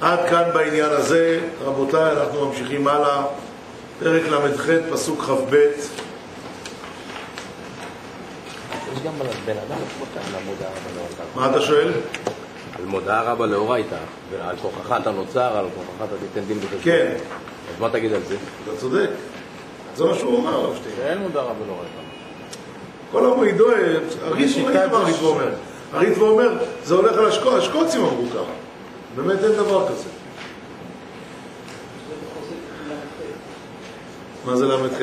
Speaker 1: עד כאן בעניין הזה, רבותיי, אנחנו ממשיכים הלאה. פרק ל"ח, פסוק כ"ב.
Speaker 2: יש גם על בן אדם.
Speaker 1: מה אתה שואל?
Speaker 2: על מודעה רבה לאורייתא, ועל כוחך אתה נוצר, על כוחך אתה תיתן דין בחשבון.
Speaker 1: כן,
Speaker 2: אז מה תגיד על זה?
Speaker 1: אתה צודק. זה מה שהוא אמר, הרב שטיין.
Speaker 2: שאין מודעה רבה לאורייתא.
Speaker 1: כל המועידו, הריטבו, אומר. הריטבו אומר, זה הולך על השקו- השקוצים אמרו ככה. באמת אין דבר כזה. מה זה ל"ח?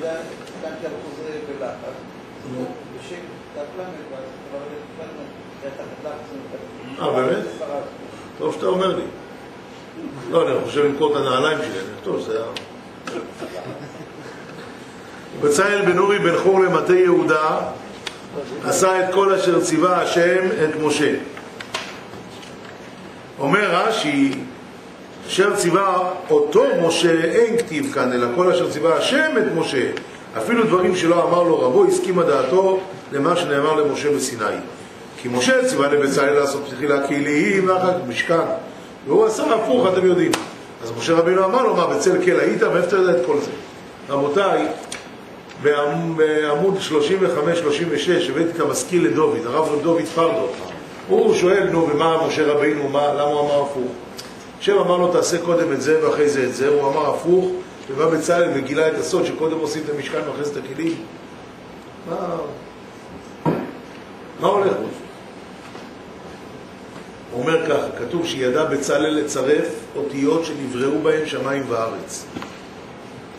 Speaker 4: ת"ל, ת"ל. ת"ל. יש עדה, גם כן חוזר בלחץ. בשקט, ת"ל, ואז כבר ת"ל, ת"ל, ת"ל.
Speaker 1: אה, באמת? טוב שאתה אומר לי. לא, אני חושב למכור את הנעליים שלי, טוב, זה היה... בצלאל בן אורי בן חור למטה יהודה עשה את כל אשר ציווה השם את משה. אומר רש"י, אשר ציווה אותו משה אין כתיב כאן, אלא כל אשר ציווה השם את משה. אפילו דברים שלא אמר לו רבו, הסכימה דעתו למה שנאמר למשה בסיני. כי משה ציווה לבצלאל לעשות תחילה כלים ואחר כך משכן. והוא עשה הפוך, אתם יודעים. אז משה רבינו אמר לו, מה, בצל קל היית? מאיפה אתה יודע את כל זה? רבותיי, בעמ- בעמוד 35-36 הבאתי את המשכיל לדוד, הרב דוד פרדו. הוא שואל, נו, ומה משה רבינו, מה, למה הוא אמר הפוך? השם אמר לו, תעשה קודם את זה ואחרי זה את זה, הוא אמר הפוך, ובא בצלאל וגילה את הסוד שקודם עושים את המשכן ואחרי זה את הכלים. מה... מה הולך? הוא אומר ככה, כתוב שידע בצלאל לצרף אותיות שנבראו בהם שמיים וארץ.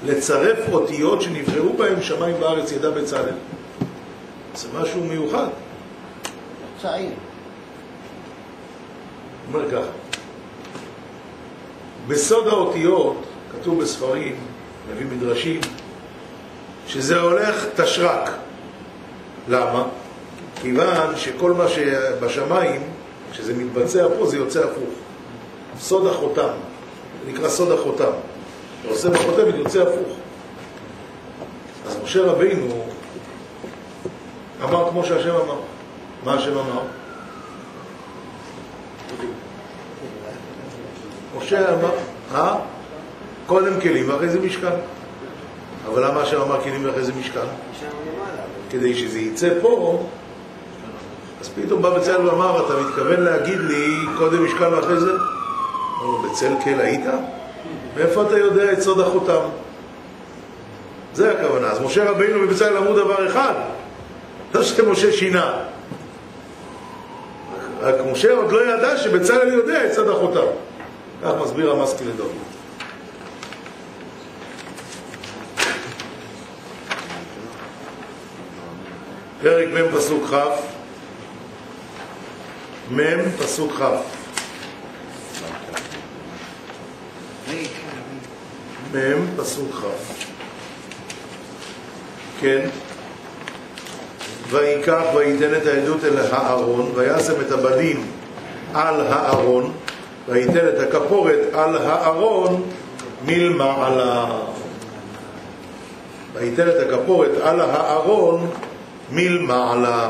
Speaker 1: לצרף אותיות שנבראו בהם שמיים וארץ ידע בצלאל. זה משהו מיוחד.
Speaker 4: צעיר.
Speaker 1: הוא אומר ככה, בסוד האותיות, כתוב בספרים, מביא מדרשים, שזה הולך תשרק. למה? כיוון שכל מה שבשמיים, כשזה מתבצע פה, זה יוצא הפוך. סוד החותם, זה נקרא סוד החותם. כשעושה בחותמת יוצא הפוך. אז משה רבינו אמר כמו שהשם אמר. מה השם אמר? משה אמר, אה? קודם כלים ואחרי זה משכן. אבל למה השם אמר כלים ואחרי זה משכן? כדי שזה יצא פה, אז פתאום בא בצלאל ואמר, אתה מתכוון להגיד לי קודם משכן ואחרי זה? אמר לו, בצל קל היית? מאיפה אתה יודע את סוד החותם? זה הכוונה. אז משה רבינו ובצלאל אמרו דבר אחד, לא שמשה שינה. רק משה עוד לא ידע שבצלאל יודע את סוד החותם. כך מסביר המסקי לדוד. פרק מ' פסוק כ' מ' פסוק כ' מ' פסוק כ' כן. ויקח וייתן את העדות אל הארון וישם את הבדים על הארון וייתן את הכפורת על הארון מלמעלה וייתן את הכפורת על הארון מלמעלה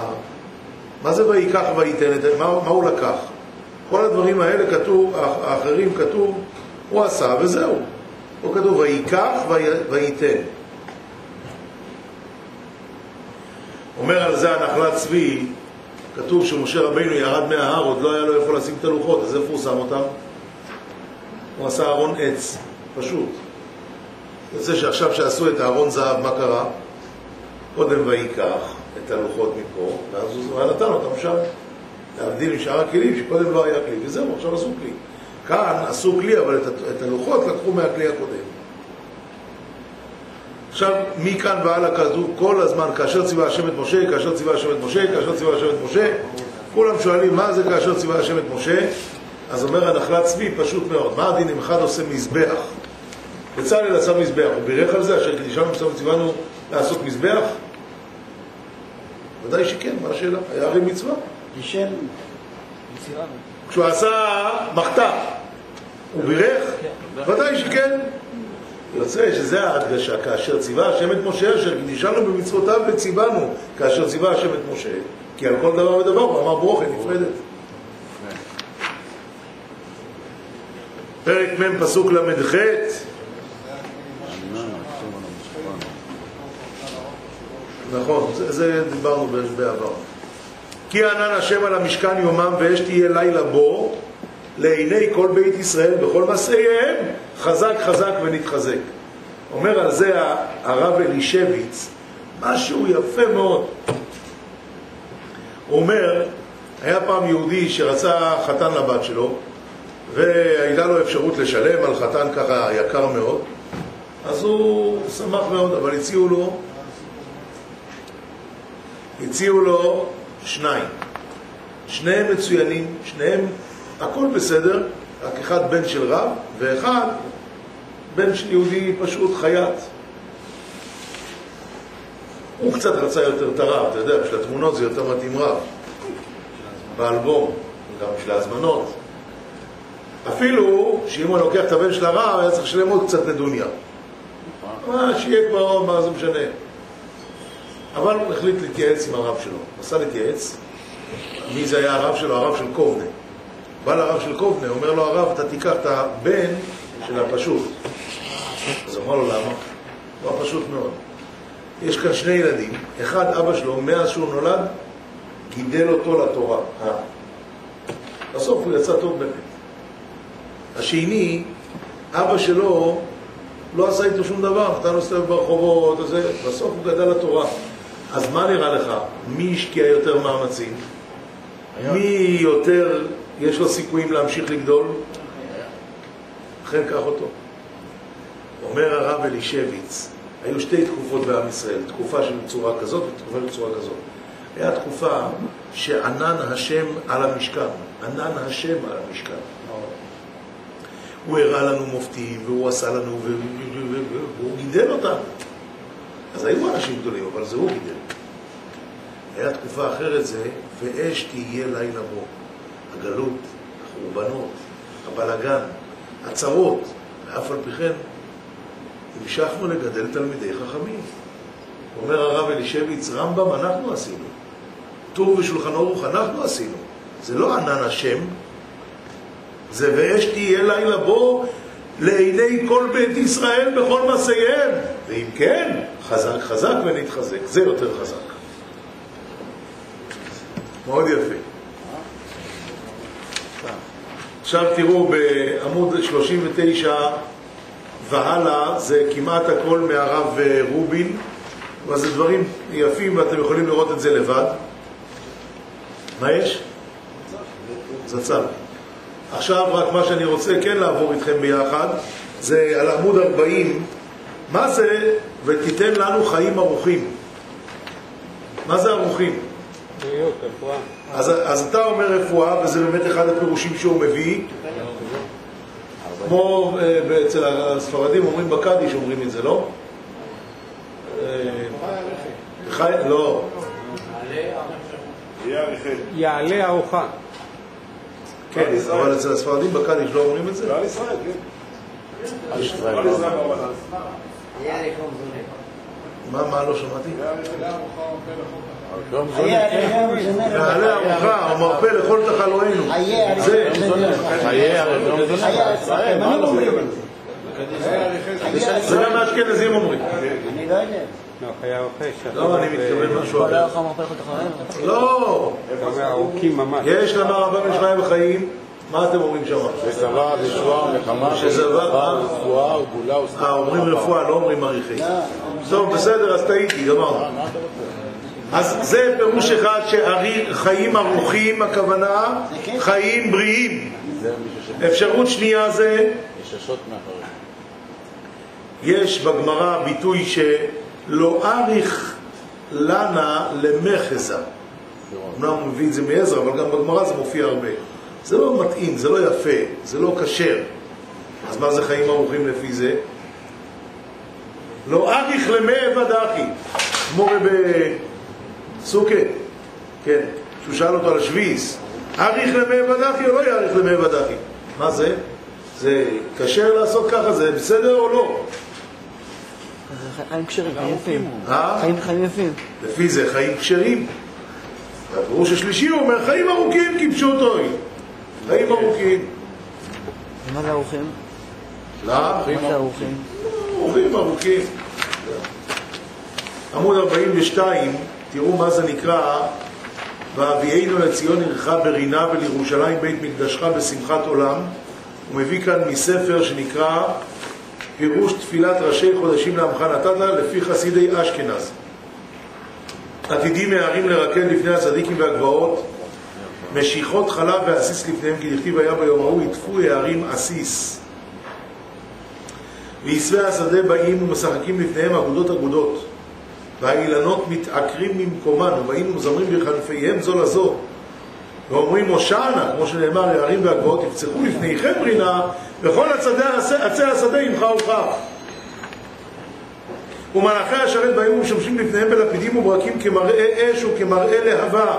Speaker 1: מה זה ויקח וייתן את זה? מה, מה הוא לקח? כל הדברים האלה כתוב, האחרים כתוב, הוא עשה וזהו. פה כתוב ויקח וי- וייתן. אומר על זה הנחלת צבי, כתוב שמשה רבינו ירד מההר, עוד לא היה לו איפה לשים את הלוחות, אז איפה הוא שם אותם? הוא עשה ארון עץ, פשוט. יוצא שעכשיו שעשו את הארון זהב, מה קרה? קודם ויקח את הלוחות מפה, ואז הוא נתן אותם שם. להבדיל משאר הכלים שקודם לא היה כלי, וזהו, עכשיו עשו כלי. כאן עשו כלי, אבל את הלוחות לקחו מהכלי הקודם. עכשיו, מכאן והלאה כתוב כל הזמן, כאשר ציווה השם את משה, כאשר ציווה השם את משה, כאשר ציווה השם את משה, כולם שואלים מה זה כאשר ציווה השם את משה, אז אומר הנחלת צבי, פשוט מאוד, מה הדין אם אחד עושה מזבח? בצלאל עשה מזבח, הוא בירך על זה, אשר קדישנו מסתובב ציוונו לעשות מזבח? ודאי שכן, מה השאלה? היה הרי מצווה.
Speaker 4: זה שם
Speaker 6: יצירה.
Speaker 1: כשהוא עשה מחטף, הוא בירך? ודאי שכן. יוצא שזה ההדגשה, כאשר ציווה השם את משה, אשר קדישנו במצוותיו וציוונו, כאשר ציווה השם את משה. כי על כל דבר ודבר הוא אמר ברוכה נפרדת. פרק מ' פסוק ל"ח נכון, זה, זה דיברנו בעבר. כי ענן השם על המשכן יומם ואש תהיה לילה בו לעיני כל בית ישראל בכל מסעיהם חזק חזק ונתחזק. אומר על זה הרב אלישביץ משהו יפה מאוד. הוא אומר, היה פעם יהודי שרצה חתן לבת שלו והייתה לו אפשרות לשלם על חתן ככה יקר מאוד, אז הוא שמח מאוד, אבל הציעו לו, הציעו לו שניים. שניהם מצוינים, שניהם, הכל בסדר, רק אחד בן של רב, ואחד בן של יהודי פשוט חייט. הוא קצת רצה יותר את הרב, אתה יודע, בשביל התמונות זה יותר מתאים רב. באלבום, גם בשביל ההזמנות. אפילו שאם הוא לוקח את הבן של הרב, היה צריך לשלם עוד קצת נדוניה. מה, שיהיה כבר, מה זה משנה. אבל הוא החליט להתייעץ עם הרב שלו. נסע להתייעץ, מי זה היה הרב שלו? הרב של קובנה. בא לרב של קובנה, אומר לו הרב, אתה תיקח את הבן של הפשוט. אז אמר לו למה? הוא פשוט מאוד. יש כאן שני ילדים, אחד אבא שלו, מאז שהוא נולד, גידל אותו לתורה. אה. בסוף הוא יצא טוב באמת. השני, אבא שלו לא עשה איתו שום דבר, נתן לו להסתובב ברחובות, וזה, בסוף הוא גדל לתורה. אז מה נראה לך? מי השקיע יותר מאמצים? מי יותר יש לו סיכויים להמשיך לגדול? אכן קח אותו. אומר הרב אלישביץ, היו שתי תקופות בעם ישראל, תקופה של צורה כזאת ותקופה של צורה כזאת. היה תקופה שענן השם על המשכן, ענן השם על המשכן. הוא הראה לנו מופתים, והוא עשה לנו, והוא גידל אותנו. אז היו אנשים גדולים, אבל זה הוא גידל. היה תקופה אחרת זה, ואש תהיה לילה בו. הגלות, החורבנות, הבלגן, הצרות, ואף על פי כן המשכנו לגדל תלמידי חכמים. אומר הרב אלישביץ, רמב"ם אנחנו עשינו. טור ושולחן ערוך אנחנו עשינו. זה לא ענן השם, זה ואש תהיה לילה בו לעיני כל בית ישראל בכל מעשיהם. ואם כן, חזק חזק ונתחזק. זה יותר חזק. מאוד יפה. עכשיו תראו בעמוד 39 והלאה, זה כמעט הכל מהרב אה, רובין, אבל זה דברים יפים ואתם יכולים לראות את זה לבד. מה יש? זצ"ל. עכשיו רק מה שאני רוצה כן לעבור איתכם ביחד, זה על עמוד 40, מה זה ותיתן לנו חיים ארוכים? מה זה ארוכים?
Speaker 7: רפואה.
Speaker 1: אז, אז אתה אומר רפואה, וזה באמת אחד הפירושים שהוא מביא, כמו אה, אצל הספרדים אומרים בקדיש, אומרים את זה, לא? אה, חי... לא.
Speaker 7: יעלה ארוחה.
Speaker 1: כן, אבל אצל הספרדים בקדיש לא אומרים את זה? מה, מה לא שמעתי? נעלה ארוחה, המרפא לכל תחלואינו. זה, זה גם האשכנזים אומרים.
Speaker 7: לא.
Speaker 1: לא, אני מתכוון משהו אחר. לא. יש למה רבה בן שמעיה בחיים, מה אתם אומרים שם?
Speaker 3: ושבע וישועה ונחמה
Speaker 1: שזבה-
Speaker 3: ורפואה וגאולה
Speaker 1: אה, אומרים רפואה, לא אומרים אריכי. טוב, בסדר, אז טעיתי, גמרנו. אז זה פירוש אחד שחיים ארוכים, הכוונה חיים בריאים. אפשרות שנייה זה. יש בגמרא ביטוי שלא אריך לנה למחזה. אמנם הוא מביא את זה מעזרא, אבל גם בגמרא זה מופיע הרבה. זה לא מתאים, זה לא יפה, זה לא כשר. אז מה זה חיים ארוכים לפי זה? לא אריך למי ודחי, כמו בסוכה, כן, שהוא שאל אותו על שביס, אריך למי ודחי או לא יאריך למי ודחי? מה זה? זה כשר לעשות ככה, זה בסדר או לא?
Speaker 6: חיים כשרים, חיים יפים.
Speaker 1: אה?
Speaker 6: חיים חיים יפים.
Speaker 1: לפי זה חיים כשרים. והפירוש השלישי הוא אומר חיים ארוכים כפשוטוי. חיים ארוכים.
Speaker 6: ומה זה ארוכים?
Speaker 1: לא?
Speaker 6: מה זה ארוכים?
Speaker 1: ארוכים ארוכים. עמוד 42, תראו מה זה נקרא והביאנו לציון עירך ברינה ולירושלים בית מקדשך בשמחת עולם הוא מביא כאן מספר שנקרא פירוש תפילת ראשי חודשים לעמך נתת לפי חסידי אשכנז עתידים מהרים לרקד לפני הצדיקים והגבעות משיכות חלב ועסיס לפניהם, כי דכתיב היה ביום ההוא, יטפו הערים עסיס. ועשבי השדה באים ומשחקים לפניהם אגודות אגודות. והאילנות מתעקרים ממקומן, ובאים ומזמרים בחלפיהם זו לזו. ואומרים הושענא, כמו שנאמר, הערים והגבעות יפצחו לפניכם רינה, וכל עצי השדה ימחה וכך. ומלאכי השרת באים ומשמשים לפניהם בלפידים וברקים כמראה אש וכמראה להבה,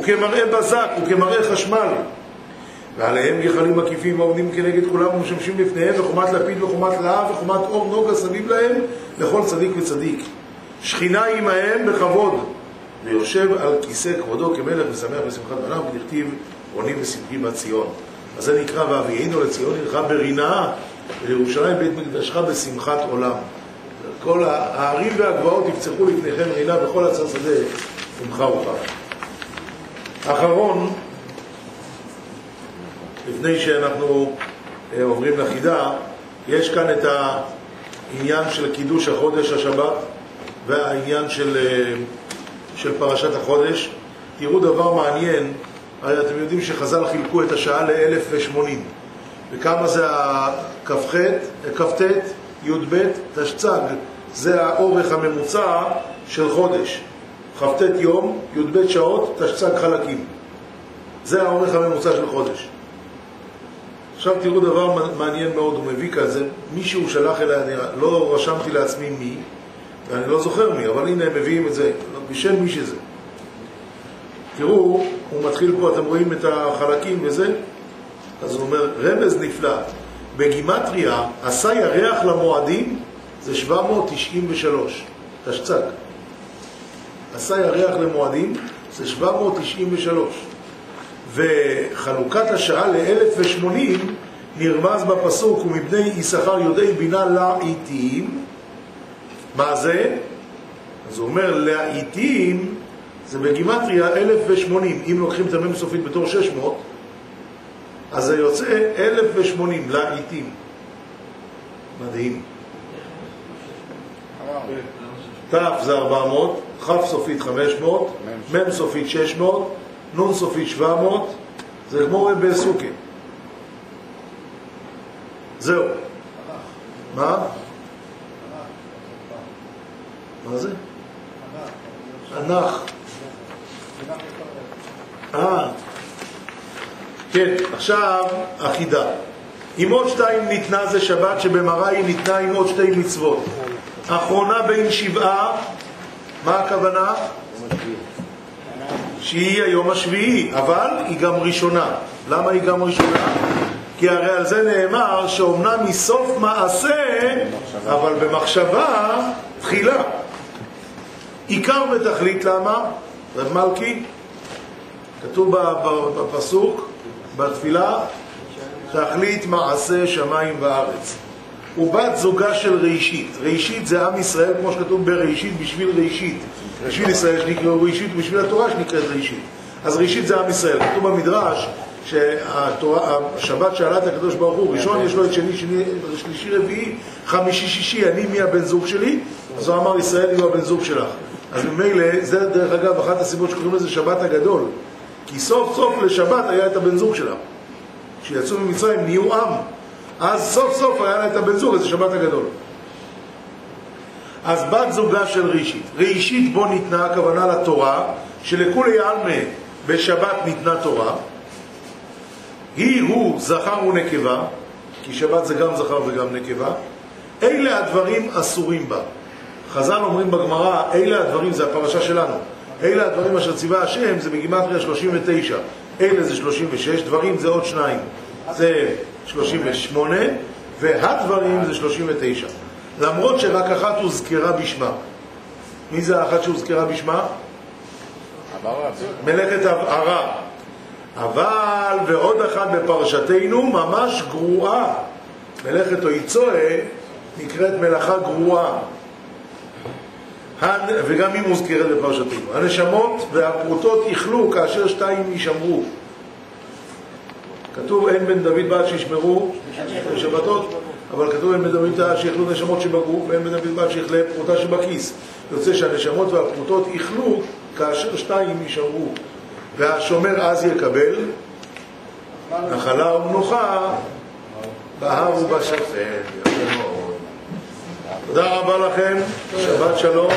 Speaker 1: וכמראה בזק וכמראה חשמל. ועליהם גחלים מקיפים העומדים כנגד כולם ומשמשים לפניהם, וחומת לפיד וחומת להב וחומת אור נוגה סביב להם לכל צדיק וצדיק. שכינה עמהם בכבוד, ויושב על כיסא כבודו כמלך ושמח בשמחת בניו, ודכתיב עונים ושמחים בציון. אז זה נקרא ואבינו לציון עירך ברינה, ולירושלים בית מקדשך בשמחת עולם. כל הערים והגבעות יפצחו לפניכם רינה בכל עצר שדה שמחה וכך. אחרון, לפני שאנחנו אה, עוברים לחידה, יש כאן את העניין של קידוש החודש השבת והעניין של, אה, של פרשת החודש. תראו דבר מעניין, הרי אתם יודעים שחז"ל חילקו את השעה ל-1080 וכמה זה הכ"ח, כ"ט, י"ב, תשצ"ג, זה האורך הממוצע של חודש. כ"ט יום, י"ב שעות, תשצ"ג חלקים. זה האורך הממוצע של חודש. עכשיו תראו דבר מעניין מאוד, הוא מביא כזה, מישהו שלח אליי, אני לא רשמתי לעצמי מי, ואני לא זוכר מי, אבל הנה הם מביאים את זה, בשם מי שזה. תראו, הוא מתחיל פה, אתם רואים את החלקים וזה, אז הוא אומר, רמז נפלא, בגימטריה, עשה ירח למועדים, זה 793, תשצ"ג. עשה ירח למועדים, זה 793. וחלוקת השעה ל-1080 נרמז בפסוק, ומבני יששכר יודעי בינה לעיתים. מה זה? אז הוא אומר, לעיתים זה בגימטריה 1080. אם לוקחים את המ"ם סופית בתור 600, אז זה יוצא 1080 לעיתים. מדהים. ת' זה 400, כ' סופית 500, מ' סופית 600, נ' סופית 700, זה כמו בסוכה. זהו. מה? מה זה? ענך. אה, כן, עכשיו החידה. אם עוד שתיים ניתנה זה שבת שבמראה היא ניתנה עם עוד שתי מצוות. אחרונה בין שבעה, מה הכוונה? שהיא היום השביעי, אבל היא גם ראשונה. למה היא גם ראשונה? כי הרי על זה נאמר שאומנם מסוף מעשה, אבל במחשבה תחילה. עיקר ותכלית למה? רב מלכי, כתוב בפסוק, בתפילה, תכלית מעשה שמיים וארץ. ובת זוגה של ראשית. ראשית זה עם ישראל, כמו שכתוב בראשית, בשביל ראשית. בשביל ישראל שנקראו ראשית, ובשביל התורה שנקראת ראשית. אז ראשית זה עם ישראל. כתוב במדרש שהשבת שאלה את הקדוש ברוך הוא, ראשון יש לו את שני, שני, שלישי, רביעי, חמישי, שישי, אני מי הבן זוג שלי? אז הוא אמר, ישראל יהיו הבן זוג שלך. אז ממילא, זה דרך אגב אחת הסיבות שקוראים לזה שבת הגדול. כי סוף סוף לשבת היה את הבן זוג שלה. כשיצאו ממצרים נהיו עם. אז סוף סוף היה לה את הבן זוג, אז זה שבת הגדול. אז בת זוגה של ראשית. ראשית בו ניתנה הכוונה לתורה, שלכולי עלמא בשבת ניתנה תורה. היא הוא זכר ונקבה, כי שבת זה גם זכר וגם נקבה. אלה הדברים אסורים בה. חז"ל אומרים בגמרא, אלה הדברים, זה הפרשה שלנו. אלה הדברים אשר ציווה השם, זה בגימטריה 39. אלה זה 36, דברים זה עוד שניים. זה 38, והדברים זה 39. למרות שרק אחת הוזכרה בשמה. מי זה האחת שהוזכרה בשמה? מלאכת הבערה. אבל ועוד אחת בפרשתנו ממש גרועה. מלאכת אויצואה נקראת מלאכה גרועה. וגם היא מוזכרת בפרשתנו. הנשמות והפרוטות יכלו כאשר שתיים יישמרו. כתוב אין בן דוד בעד שישמרו שבתות, אבל כתוב אין בן דוד בעד שיאכלו נשמות שבגוף, ואין בן דוד בעד שיאכלה פרוטה שבכיס. יוצא שהנשמות והפרוטות יכלו כאשר שתיים יישמרו. והשומר אז יקבל נחלה ומנוחה בהר ובשפל. תודה רבה לכם, שבת שלום.